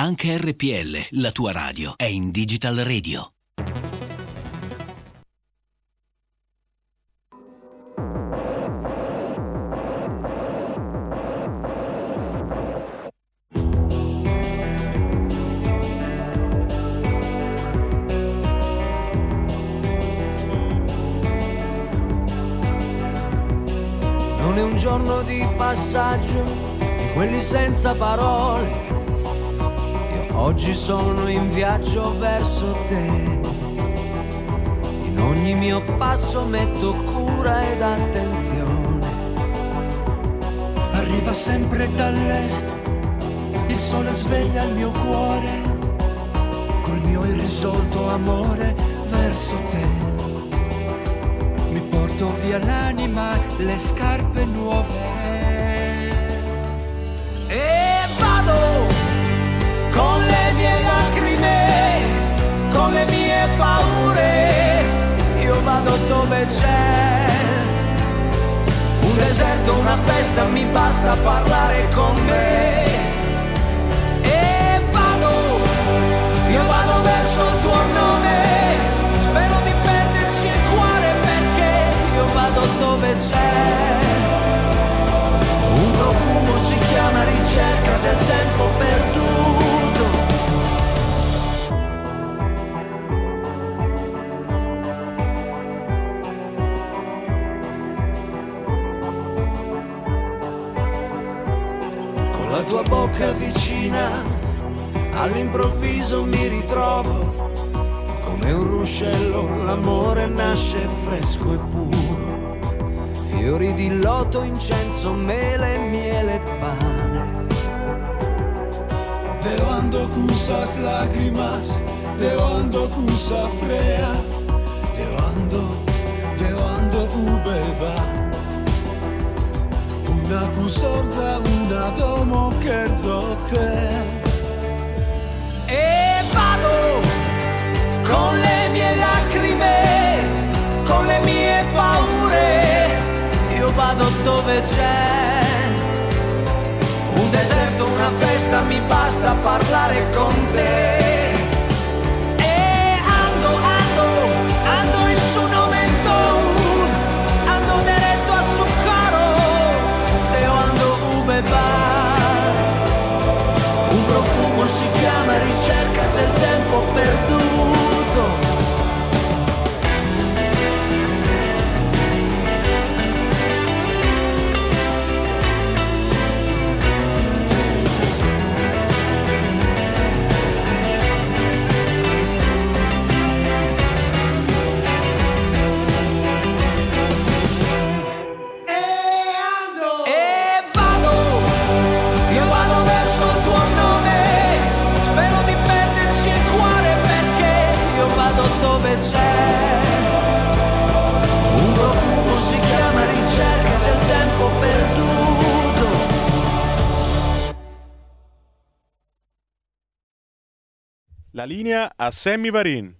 Anche RPL, la tua radio, è in Digital Radio. Non è un giorno di passaggio di quelli senza parole Oggi sono in viaggio verso te. In ogni mio passo metto cura ed attenzione. Arriva sempre dall'est, il sole sveglia il mio cuore, col mio irrisolto amore verso te. Mi porto via l'anima, le scarpe nuove. E vado! con le mie paure, io vado dove c'è un deserto, una festa, mi basta parlare con me. E vado, io vado verso il tuo nome, spero di perderci il cuore perché io vado dove c'è. Un profumo si chiama ricerca del tempo perduto. Tua bocca vicina, all'improvviso mi ritrovo come un ruscello, l'amore nasce fresco e puro, fiori di loto, incenso, mele, miele e pane. Te ando cusas lágrimas, te ando cusa frea, ando, io ando ubeba. Una cusorza, una domo che te. E vado con le mie lacrime, con le mie paure, io vado dove c'è un deserto, una festa, mi basta parlare con te. Del tempo La linea a Sammy Varin.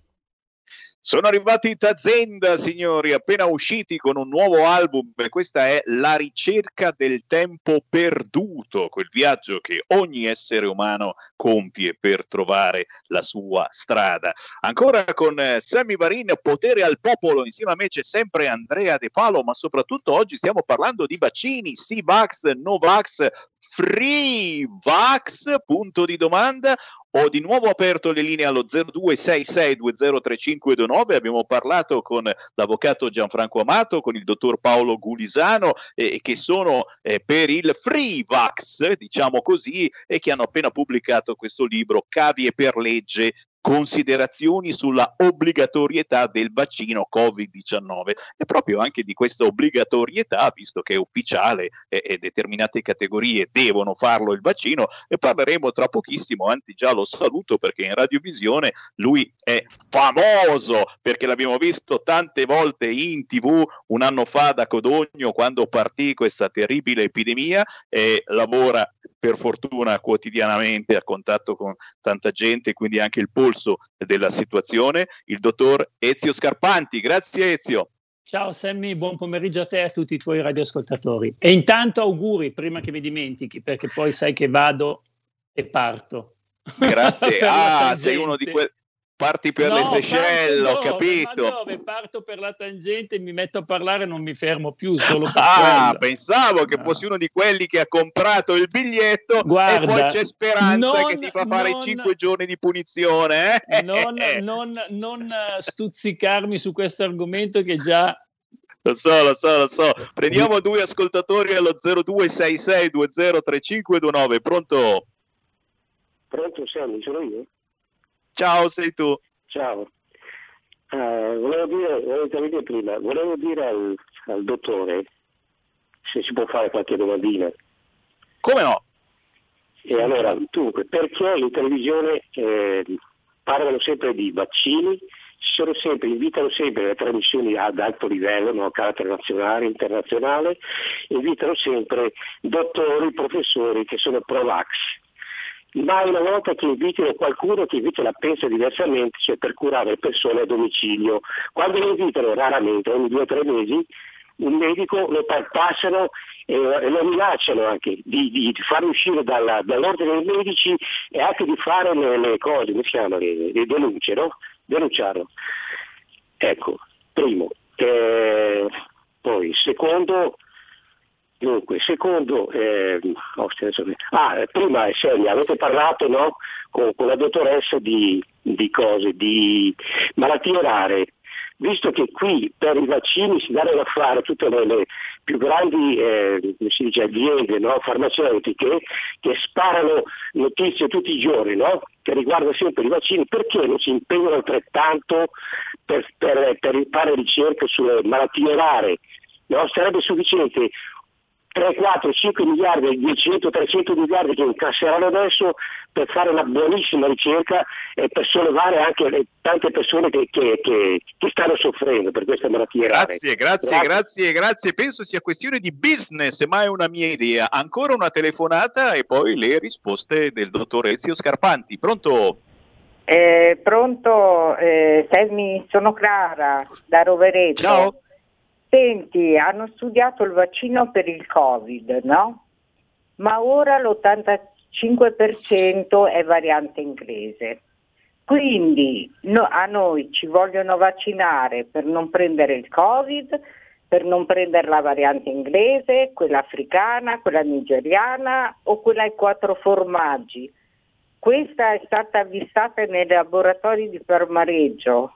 Sono arrivati Tazenda, signori, appena usciti con un nuovo album. Questa è La ricerca del tempo perduto, quel viaggio che ogni essere umano compie per trovare la sua strada. Ancora con eh, Sammy Varin, Potere al popolo, insieme a me c'è sempre Andrea De Palo, ma soprattutto oggi stiamo parlando di vaccini, sì Vax, no Vax, Free Vax, punto di domanda. Ho di nuovo aperto le linee allo 0266203529. Abbiamo parlato con l'avvocato Gianfranco Amato, con il dottor Paolo Gulisano, eh, che sono eh, per il Free Vax, diciamo così, e che hanno appena pubblicato questo libro Cavie per legge considerazioni sulla obbligatorietà del vaccino Covid-19 e proprio anche di questa obbligatorietà, visto che è ufficiale e, e determinate categorie devono farlo il vaccino, e parleremo tra pochissimo, anzi già lo saluto perché in radiovisione lui è famoso perché l'abbiamo visto tante volte in tv un anno fa da Codogno quando partì questa terribile epidemia e lavora per fortuna quotidianamente a contatto con tanta gente, quindi anche il polso della situazione, il dottor Ezio Scarpanti. Grazie Ezio. Ciao Sammy, buon pomeriggio a te e a tutti i tuoi radioascoltatori. E intanto auguri prima che mi dimentichi, perché poi sai che vado e parto. Grazie. Ah, sei uno di tangente. Parti per le No, Seychelles, parto ho capito. Ma dove? Parto per la tangente, mi metto a parlare e non mi fermo più, solo per Ah, quello. pensavo che fossi uno di quelli che ha comprato il biglietto Guarda, e poi c'è speranza non- che ti fa fare non- 5 giorni di punizione. Eh? Non, non- non, stuzzicarmi su questo argomento che già Lo so, lo so, lo so. Prendiamo due ascoltatori allo 0266203529. Pronto? Pronto Sammy, sono io? Ciao, sei tu. Ciao. Eh, volevo dire, volevo prima, volevo dire al, al dottore se si può fare qualche domandina. Come no? E allora, dunque, perché in televisione eh, parlano sempre di vaccini, sempre, invitano sempre le trasmissioni ad alto livello, no, a carattere nazionale, internazionale, invitano sempre dottori, professori che sono pro-vax. Mai una volta che invitino qualcuno che invece la pensa diversamente, cioè per curare le persone a domicilio. Quando lo invitano raramente, ogni due o tre mesi, un medico lo passano e e lo minacciano anche di, di fare uscire dalla- dall'ordine dei medici e anche di fare le, le cose, come si chiama, le, le denunce, no? Denunciarlo. Ecco, primo. Eh, poi, secondo, dunque, secondo, eh, oh, ah, prima eh, Celia, avete parlato no, con, con la dottoressa di, di cose, di malattie rare. Visto che qui per i vaccini si danno da fare tutte le, le più grandi eh, dice, aziende no, farmaceutiche che sparano notizie tutti i giorni no, che riguardano sempre i vaccini, perché non si impegnano altrettanto per, per- per fare ricerche sulle malattie rare? No? Sarebbe sufficiente 3, 4, 5 miliardi, 200, 300 miliardi che incasseranno adesso per fare una buonissima ricerca e per sollevare anche le tante persone che, che, che, che stanno soffrendo per queste malattie Grazie, rare. grazie, grazie, grazie. Penso sia questione di business, ma è una mia idea. Ancora una telefonata e poi le risposte del dottor Ezio Scarpanti. Pronto? Eh, pronto, eh, Selmi, sono Clara da Rovereto. Ciao. Senti, hanno studiato il vaccino per il Covid, no? Ma ora l'85% è variante inglese. Quindi no- a noi ci vogliono vaccinare per non prendere il Covid, per non prendere la variante inglese, quella africana, quella nigeriana o quella ai quattro formaggi. Questa è stata avvistata nei laboratori di Parmareggio.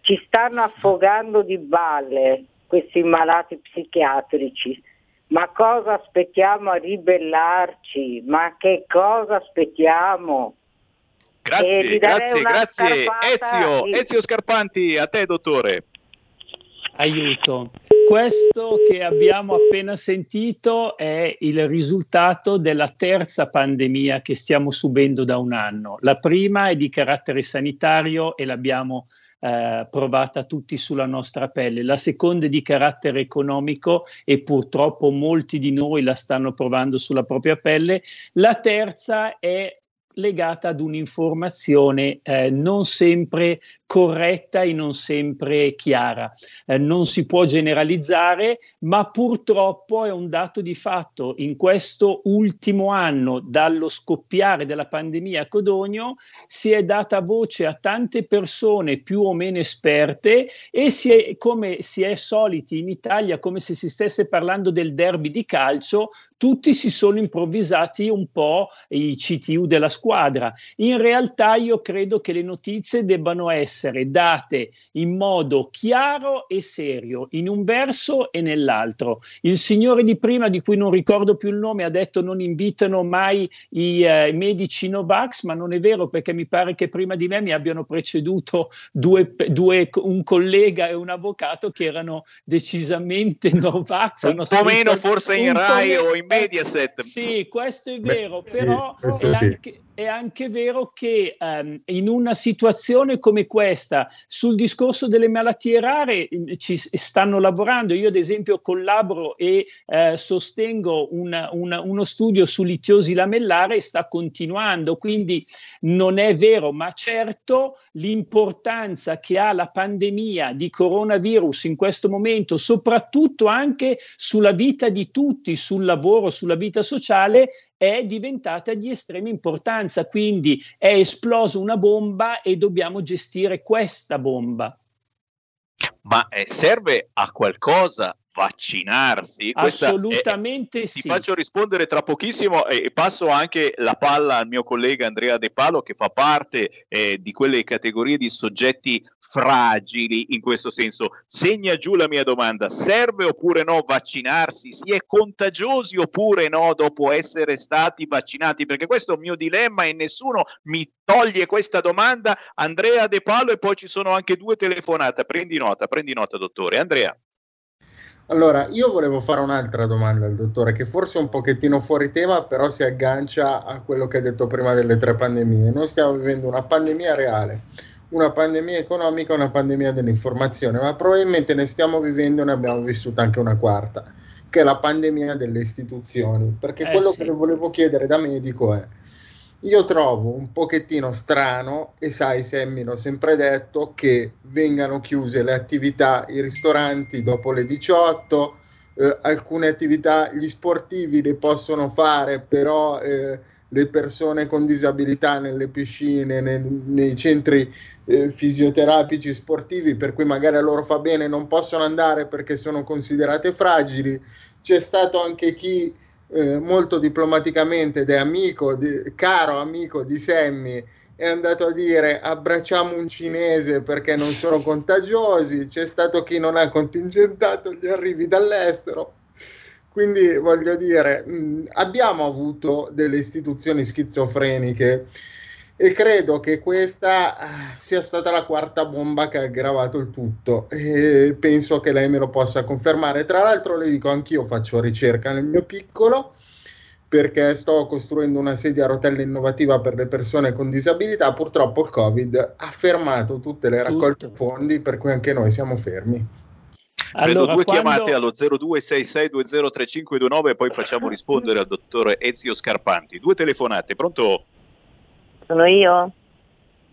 Ci stanno affogando di balle questi malati psichiatrici. Ma cosa aspettiamo a ribellarci? Ma che cosa aspettiamo? Grazie, grazie, grazie. Ezio, e- Ezio Scarpanti, a te dottore. Aiuto. Questo che abbiamo appena sentito è il risultato della terza pandemia che stiamo subendo da un anno. La prima è di carattere sanitario e l'abbiamo eh, provata tutti sulla nostra pelle. La seconda è di carattere economico e purtroppo molti di noi la stanno provando sulla propria pelle. La terza è legata ad un'informazione eh, non sempre corretta e non sempre chiara. Eh, non si può generalizzare, ma purtroppo è un dato di fatto. In questo ultimo anno, dallo scoppiare della pandemia a Codogno, si è data voce a tante persone più o meno esperte e si è, come si è soliti in Italia, come se si stesse parlando del derby di calcio, tutti si sono improvvisati un po' i CTU della squadra. In realtà io credo che le notizie debbano essere date in modo chiaro e serio, in un verso e nell'altro. Il signore di prima, di cui non ricordo più il nome, ha detto non invitano mai i eh, medici Novax, ma non è vero perché mi pare che prima di me mi abbiano preceduto due, due- un collega e un avvocato che erano decisamente Novax. Un po' meno forse in Rai o in Mediaset. sì, questo è Beh, vero, sì, però questo è, sì. È anche vero che ehm, in una situazione come questa, sul discorso delle malattie rare, eh, ci stanno lavorando. Io, ad esempio, collaboro e eh, sostengo una- una- uno studio su litiosi lamellare e sta continuando, quindi non è vero, ma certo l'importanza che ha la pandemia di coronavirus in questo momento, soprattutto anche sulla vita di tutti, sul lavoro, sulla vita sociale, è diventata di estrema importanza. Quindi è esplosa una bomba e dobbiamo gestire questa bomba. Ma eh, serve a qualcosa vaccinarsi? Questa è- Assolutamente Ti sì. faccio rispondere tra pochissimo e passo anche la palla al mio collega Andrea De Palo che fa parte eh, di quelle categorie di soggetti fragili in questo senso. Segna giù la mia domanda, serve oppure no vaccinarsi? Si è contagiosi oppure no dopo essere stati vaccinati? Perché questo è un mio dilemma e nessuno mi toglie questa domanda. Andrea De Palo e poi ci sono anche due telefonate. Prendi nota, prendi nota dottore. Andrea. Allora, io volevo fare un'altra domanda al dottore, che forse è un pochettino fuori tema, però si aggancia a quello che ha detto prima delle tre pandemie. Noi stiamo vivendo una pandemia reale, una pandemia economica, una pandemia dell'informazione, ma probabilmente ne stiamo vivendo e ne abbiamo vissuta anche una quarta, che è la pandemia delle istituzioni. Perché Eh, quello sì. che le volevo chiedere da medico è, io trovo un pochettino strano, e sai, Sammy, l'ho sempre detto, che vengano chiuse le attività, i ristoranti dopo le 18, eh, alcune attività, gli sportivi le possono fare, però eh, le persone con disabilità nelle piscine, nel- nei centri eh, fisioterapici sportivi, per cui magari a loro fa bene, non possono andare perché sono considerate fragili. C'è stato anche chi eh, molto diplomaticamente ed è amico, di- caro amico di Sammy, è andato a dire abbracciamo un cinese perché non sono contagiosi, c'è stato chi non ha contingentato gli arrivi dall'estero. Quindi voglio dire, mh, abbiamo avuto delle istituzioni schizofreniche e credo che questa ah, sia stata la quarta bomba che ha aggravato il tutto e penso che lei me lo possa confermare. Tra l'altro le dico anch'io faccio ricerca nel mio piccolo perché sto costruendo una sedia a rotelle innovativa per le persone con disabilità. Purtroppo il Covid ha fermato tutte le raccolte Tutto. fondi, per cui anche noi siamo fermi. Allora, due quando... chiamate allo 0266203529 e poi facciamo rispondere al dottore Ezio Scarpanti. Due telefonate, pronto? Sono io?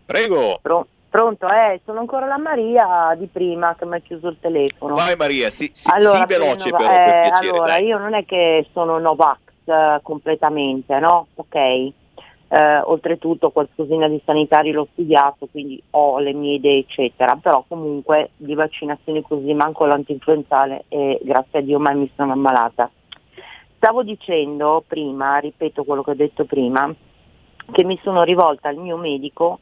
Prego. Pro- pronto, eh, sono ancora la Maria di prima che mi ha chiuso il telefono. Vai Maria, sì, sì, allora, sì veloce però, eh, per piacere. Allora, dai. io non è che sono Novax eh, completamente, no? Ok. Eh, oltretutto qualcosina di sanitario l'ho studiato, quindi ho le mie idee, eccetera, però comunque di vaccinazioni così manco l'antinfluenzale e grazie a Dio mai mi sono ammalata. Stavo dicendo prima, ripeto quello che ho detto prima, che mi sono rivolta al mio medico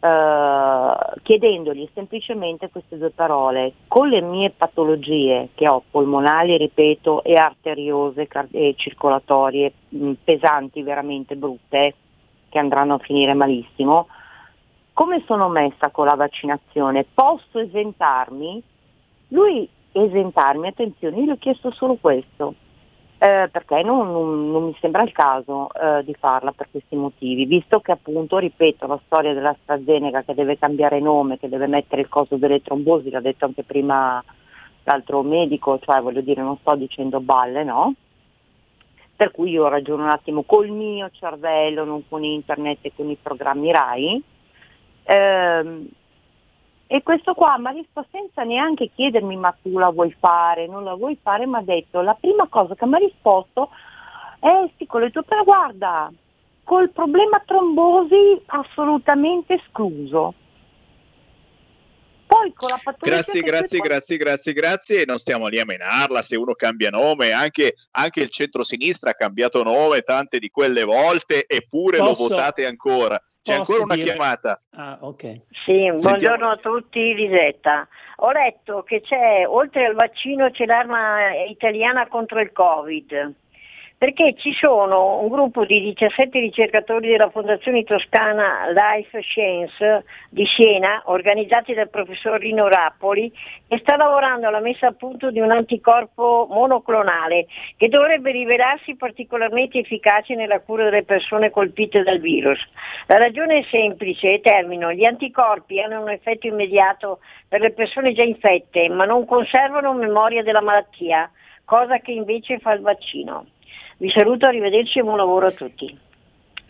eh, chiedendogli semplicemente queste due parole. Con le mie patologie che ho, polmonali, ripeto, e arteriose e circolatorie mh, pesanti, veramente brutte, che andranno a finire malissimo, come sono messa con la vaccinazione? Posso esentarmi? Lui esentarmi, attenzione, io gli ho chiesto solo questo, eh, perché non, non, non, mi sembra il caso eh, di farla per questi motivi, visto che appunto, ripeto, la storia dell'AstraZeneca che deve cambiare nome, che deve mettere il coso delle trombosi, l'ha detto anche prima l'altro medico, cioè voglio dire non sto dicendo balle, no? Per cui io ragiono un attimo col mio cervello, non con internet e con i programmi RAI. Eh, e questo qua mi ha risposto senza neanche chiedermi ma tu la vuoi fare, non la vuoi fare, mi ha detto la prima cosa che mi ha risposto è sì, con le tue però guarda, col problema trombosi assolutamente escluso. Poi con la Grazie, grazie, poi... grazie, grazie, grazie. Non stiamo lì a menarla se uno cambia nome, anche, anche il centro-sinistra ha cambiato nome tante di quelle volte, eppure Posso... lo votate ancora. C'è ancora una dire... chiamata. Ah, ok. Sì, buongiorno a tutti, Lisetta. Ho letto che c'è, oltre al vaccino, c'è l'arma italiana contro il Covid perché ci sono un gruppo di 17 ricercatori della Fondazione Toscana Life Science di Siena, organizzati dal professor Rino Rappoli, che sta lavorando alla messa a punto di un anticorpo monoclonale che dovrebbe rivelarsi particolarmente efficace nella cura delle persone colpite dal virus. La ragione è semplice e termino, gli anticorpi hanno un effetto immediato per le persone già infette, ma non conservano memoria della malattia, cosa che invece fa il vaccino. Vi saluto, arrivederci e buon lavoro a tutti.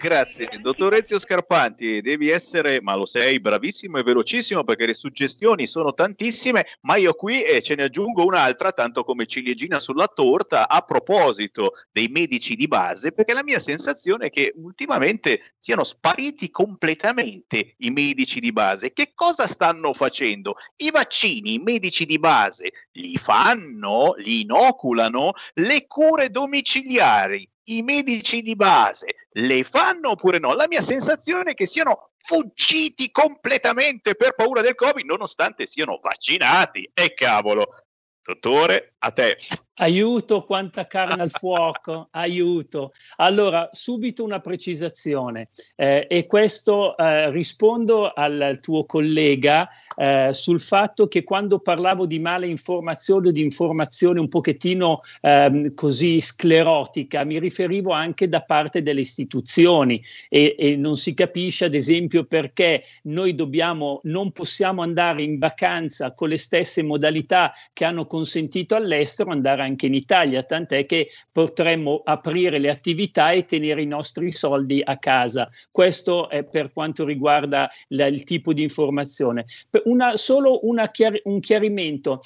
Grazie, dottor Ezio Scarpanti, devi essere, ma lo sei, bravissimo e velocissimo perché le suggestioni sono tantissime, ma io qui eh, ce ne aggiungo un'altra, tanto come ciliegina sulla torta, a proposito dei medici di base, perché la mia sensazione è che ultimamente siano spariti completamente i medici di base. Che cosa stanno facendo? I vaccini, i medici di base, li fanno, li inoculano, le cure domiciliari i medici di base le fanno oppure no? La mia sensazione è che siano fuggiti completamente per paura del Covid, nonostante siano vaccinati. E cavolo, dottore, a te. Aiuto, quanta carne al fuoco, aiuto. Allora, subito una precisazione eh, e questo eh, rispondo al tuo collega eh, sul fatto che quando parlavo di male informazione o di informazione un pochettino ehm, così sclerotica, mi riferivo anche da parte delle istituzioni e, e non si capisce ad esempio perché noi dobbiamo, non possiamo andare in vacanza con le stesse modalità che hanno consentito all'estero andare anche in Italia, tant'è che potremmo aprire le attività e tenere i nostri soldi a casa. Questo è per quanto riguarda la, il tipo di informazione. Una, solo una chiar- un chiarimento.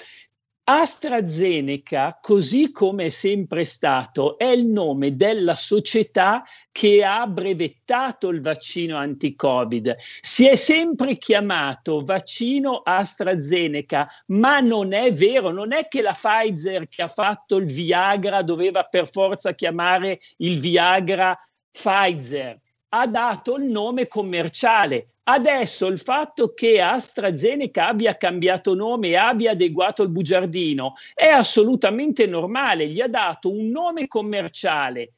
AstraZeneca, così come è sempre stato, è il nome della società che ha brevettato il vaccino anti-Covid. Si è sempre chiamato vaccino AstraZeneca, ma non è vero, non è che la Pfizer che ha fatto il Viagra doveva per forza chiamare il Viagra Pfizer ha dato il nome commerciale. Adesso il fatto che AstraZeneca abbia cambiato nome e abbia adeguato il bugiardino è assolutamente normale, gli ha dato un nome commerciale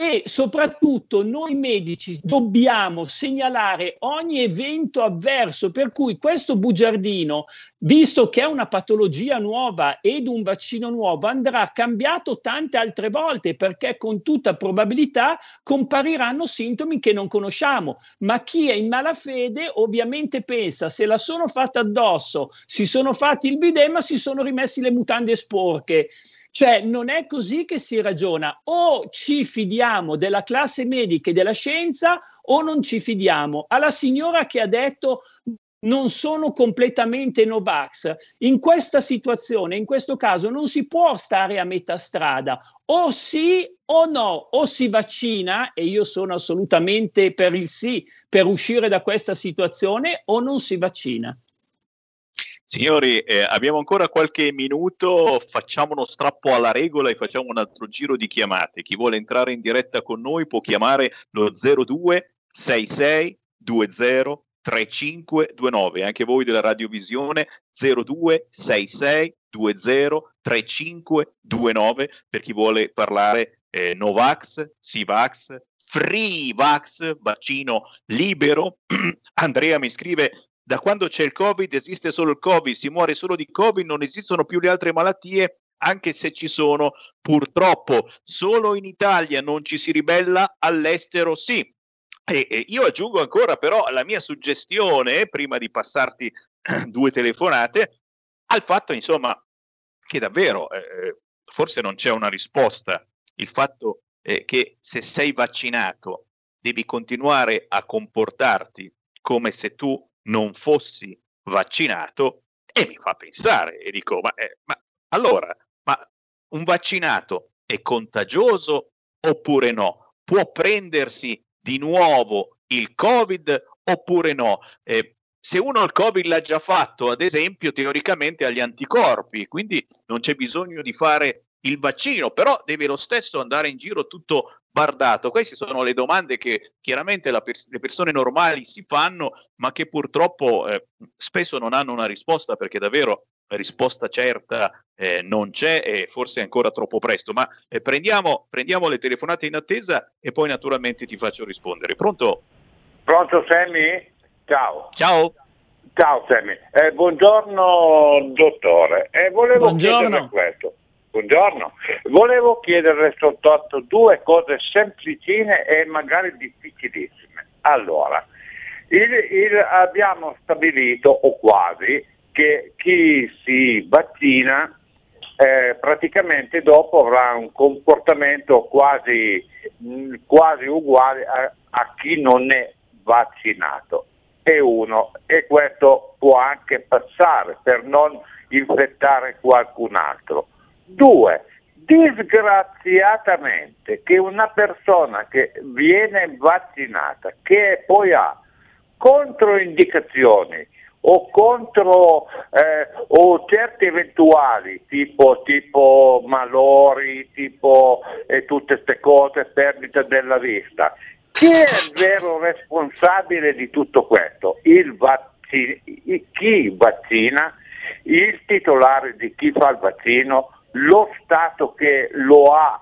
e soprattutto noi medici dobbiamo segnalare ogni evento avverso, per cui questo bugiardino, visto che è una patologia nuova ed un vaccino nuovo, andrà cambiato tante altre volte perché con tutta probabilità compariranno sintomi che non conosciamo, ma chi è in malafede ovviamente pensa se la sono fatta addosso, si sono fatti il bidema, si sono rimessi le mutande sporche. Cioè non è così che si ragiona, o ci fidiamo della classe medica e della scienza o non ci fidiamo. Alla signora che ha detto non sono completamente Novax. In questa situazione, in questo caso, non si può stare a metà strada. O sì o no, o si vaccina, e io sono assolutamente per il sì, per uscire da questa situazione, o non si vaccina. Signori, eh, abbiamo ancora qualche minuto, facciamo uno strappo alla regola e facciamo un altro giro di chiamate. Chi vuole entrare in diretta con noi può chiamare lo 02 66 20 3529, anche voi della radiovisione 02 66 20 3529 per chi vuole parlare eh, Novax, Sivax, Free Vax, vaccino libero. Andrea mi scrive da quando c'è il Covid esiste solo il Covid, si muore solo di Covid, non esistono più le altre malattie, anche se ci sono purtroppo. Solo in Italia non ci si ribella, all'estero sì. E, e io aggiungo ancora però la mia suggestione, prima di passarti due telefonate, al fatto insomma che davvero eh, forse non c'è una risposta. Il fatto eh, che se sei vaccinato devi continuare a comportarti come se tu non fossi vaccinato e mi fa pensare e dico, ma, eh, ma allora, ma un vaccinato è contagioso oppure no? Può prendersi di nuovo il Covid oppure no? Eh, se uno il Covid l'ha già fatto, ad esempio, teoricamente ha gli anticorpi, quindi non c'è bisogno di fare il vaccino, però deve lo stesso andare in giro tutto bardato. Queste sono le domande che chiaramente pers- le persone normali si fanno, ma che purtroppo eh, spesso non hanno una risposta perché davvero la risposta certa eh, non c'è e forse è ancora troppo presto. Ma eh, prendiamo, prendiamo le telefonate in attesa e poi naturalmente ti faccio rispondere. Pronto? Pronto Sammy? Ciao. Ciao. Ciao Sammy. Eh, buongiorno dottore. Eh, volevo Buongiorno. chiedere questo. Buongiorno. Volevo chiedere soltanto due cose semplicine e magari difficilissime. Allora, il- il- abbiamo stabilito, o quasi, che chi si vaccina eh, praticamente dopo avrà un comportamento quasi, mh, quasi uguale a, a chi non è vaccinato. È uno, e questo può anche passare per non infettare qualcun altro. Due, disgraziatamente che una persona che viene vaccinata, che poi ha controindicazioni o contro eh, o certi eventuali tipo, tipo malori, tipo eh, tutte queste cose, perdita della vista. Chi è il vero responsabile di tutto questo? Il vaccino, chi vaccina, il titolare di chi fa il vaccino, lo Stato che lo ha,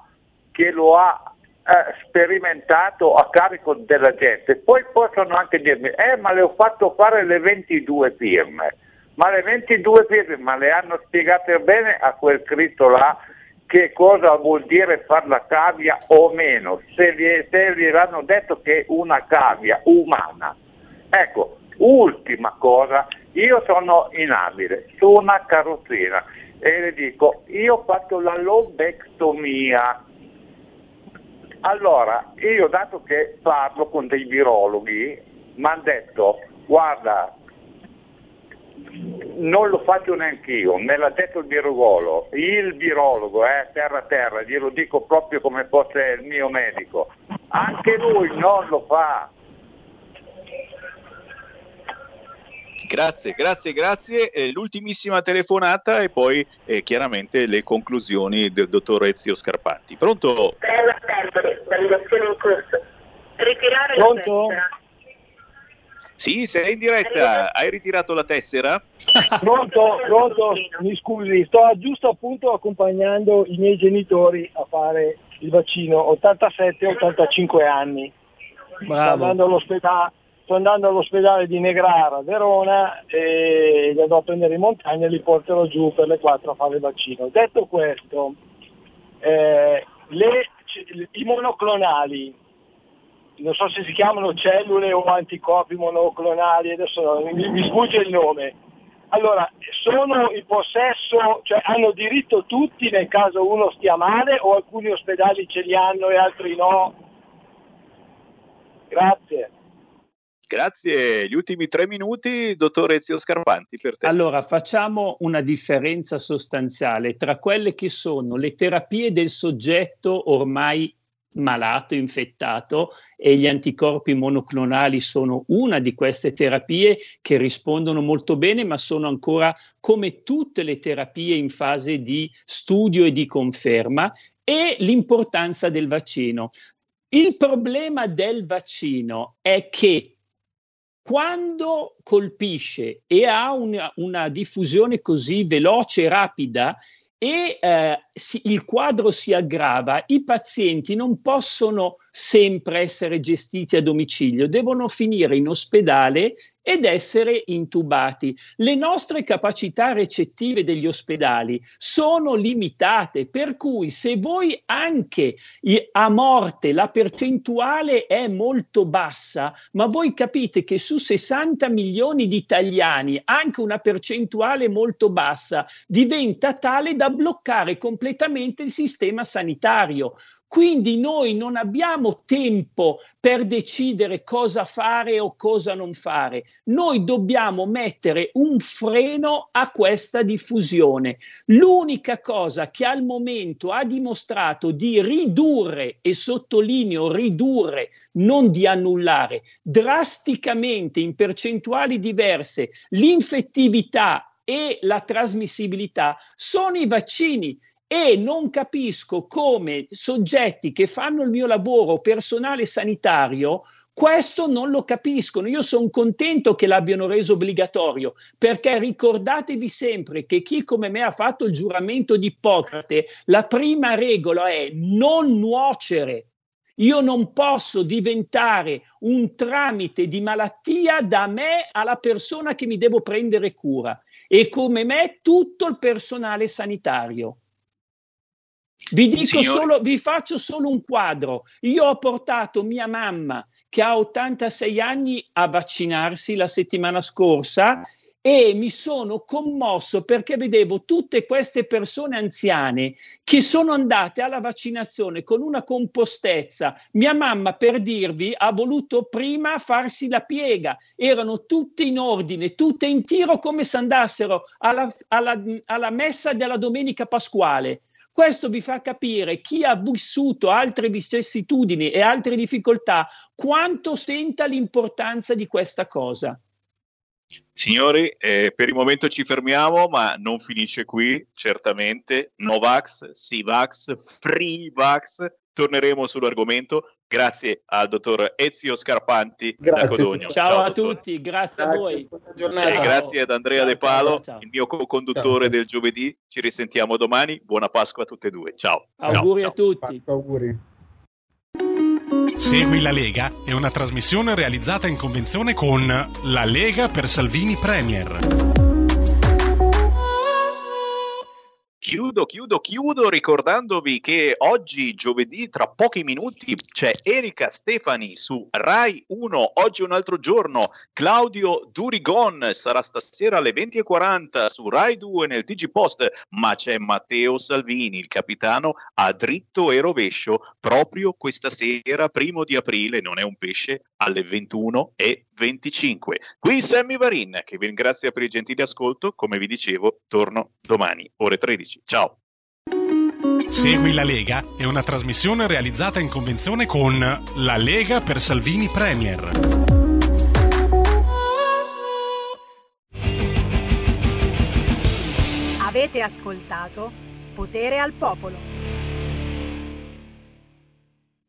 che lo ha eh, sperimentato a carico della gente. Poi possono anche dirmi, eh ma le ho fatto fare le 22 firme. Ma le 22 firme, ma le hanno spiegate bene a quel Cristo là che cosa vuol dire far la cavia o meno, se gli, se gli hanno detto che è una cavia umana. Ecco, ultima cosa, io sono inabile su una carrozzina e le dico, io ho fatto la lobectomia. Allora, io dato che parlo con dei virologhi, mi hanno detto, guarda, non lo faccio neanche io, me l'ha detto il virologo, il virologo, eh, terra terra, glielo dico proprio come fosse il mio medico, anche lui non lo fa. Grazie, grazie, grazie. Eh, l'ultimissima telefonata e poi eh, chiaramente le conclusioni del dottor Ezio Scarpatti. Pronto? validazione in corso. Ritirare Pronto? la tessera. Sì, sei in diretta. Hai ritirato la tessera? Pronto, pronto, mi scusi, sto giusto appunto accompagnando i miei genitori a fare il vaccino, 87-85 anni. Sto andando, all'ospedale, sto andando all'ospedale di Negrara, Verona e li andrò a prendere in montagna e li porterò giù per le 4 a fare il vaccino. Detto questo, eh, le, i monoclonali, non so se si chiamano cellule o anticorpi monoclonali, adesso mi, mi sfugge il nome. Allora, sono in possesso, cioè hanno diritto tutti nel caso uno stia male o alcuni ospedali ce li hanno e altri no? Grazie. Grazie. Gli ultimi tre minuti, dottor Ezio Scarpanti, per te. Allora, facciamo una differenza sostanziale tra quelle che sono le terapie del soggetto ormai malato, infettato e gli anticorpi monoclonali sono una di queste terapie che rispondono molto bene, ma sono ancora come tutte le terapie in fase di studio e di conferma e l'importanza del vaccino. Il problema del vaccino è che quando colpisce e ha una, una diffusione così veloce e rapida, e eh, si, il quadro si aggrava, i pazienti non possono sempre essere gestiti a domicilio, devono finire in ospedale ed essere intubati. Le nostre capacità recettive degli ospedali sono limitate, per cui se voi anche a morte la percentuale è molto bassa, ma voi capite che su 60 milioni di italiani anche una percentuale molto bassa diventa tale da bloccare completamente il sistema sanitario. Quindi noi non abbiamo tempo per decidere cosa fare o cosa non fare. Noi dobbiamo mettere un freno a questa diffusione. L'unica cosa che al momento ha dimostrato di ridurre, e sottolineo ridurre, non di annullare, drasticamente in percentuali diverse l'infettività e la trasmissibilità sono i vaccini e non capisco come soggetti che fanno il mio lavoro, personale sanitario, questo non lo capiscono. Io sono contento che l'abbiano reso obbligatorio, perché ricordatevi sempre che chi come me ha fatto il giuramento di Ippocrate, la prima regola è non nuocere. Io non posso diventare un tramite di malattia da me alla persona che mi devo prendere cura e come me tutto il personale sanitario. Vi, dico solo, vi faccio solo un quadro. Io ho portato mia mamma, che ha 86 anni, a vaccinarsi la settimana scorsa e mi sono commosso perché vedevo tutte queste persone anziane che sono andate alla vaccinazione con una compostezza. Mia mamma, per dirvi, ha voluto prima farsi la piega, erano tutte in ordine, tutte in tiro come se andassero alla, alla, alla messa della domenica pasquale. Questo vi fa capire chi ha vissuto altre vicissitudini e altre difficoltà quanto senta l'importanza di questa cosa. Signori, eh, per il momento ci fermiamo, ma non finisce qui, certamente. Novax, Sivax, Freevax, torneremo sull'argomento. Grazie al dottor Ezio Scarpanti grazie. da Codogno. Ciao, ciao a tutti, grazie, grazie, a voi. E grazie ad Andrea ciao, De Palo, il mio co-conduttore del giovedì. Ci risentiamo domani. Buona Pasqua a tutte e due. Ciao. Auguri a tutti. Auguri. Segui la Lega è una trasmissione realizzata in convenzione con La Lega per Salvini Premier. Chiudo, chiudo, chiudo ricordandovi che oggi, giovedì, tra pochi minuti, c'è Erika Stefani su Rai 1. Oggi un altro giorno. Claudio Durigon sarà stasera alle 20.40 su Rai 2 nel TG Post. Ma c'è Matteo Salvini, il capitano, a dritto e rovescio proprio questa sera, primo di aprile. Non è un pesce, alle 21.25. Qui Sammy Varin, che vi ringrazia per il gentile ascolto. Come vi dicevo, torno domani, ore 13. Ciao. Segui la Lega è una trasmissione realizzata in convenzione con La Lega per Salvini Premier. Avete ascoltato Potere al Popolo.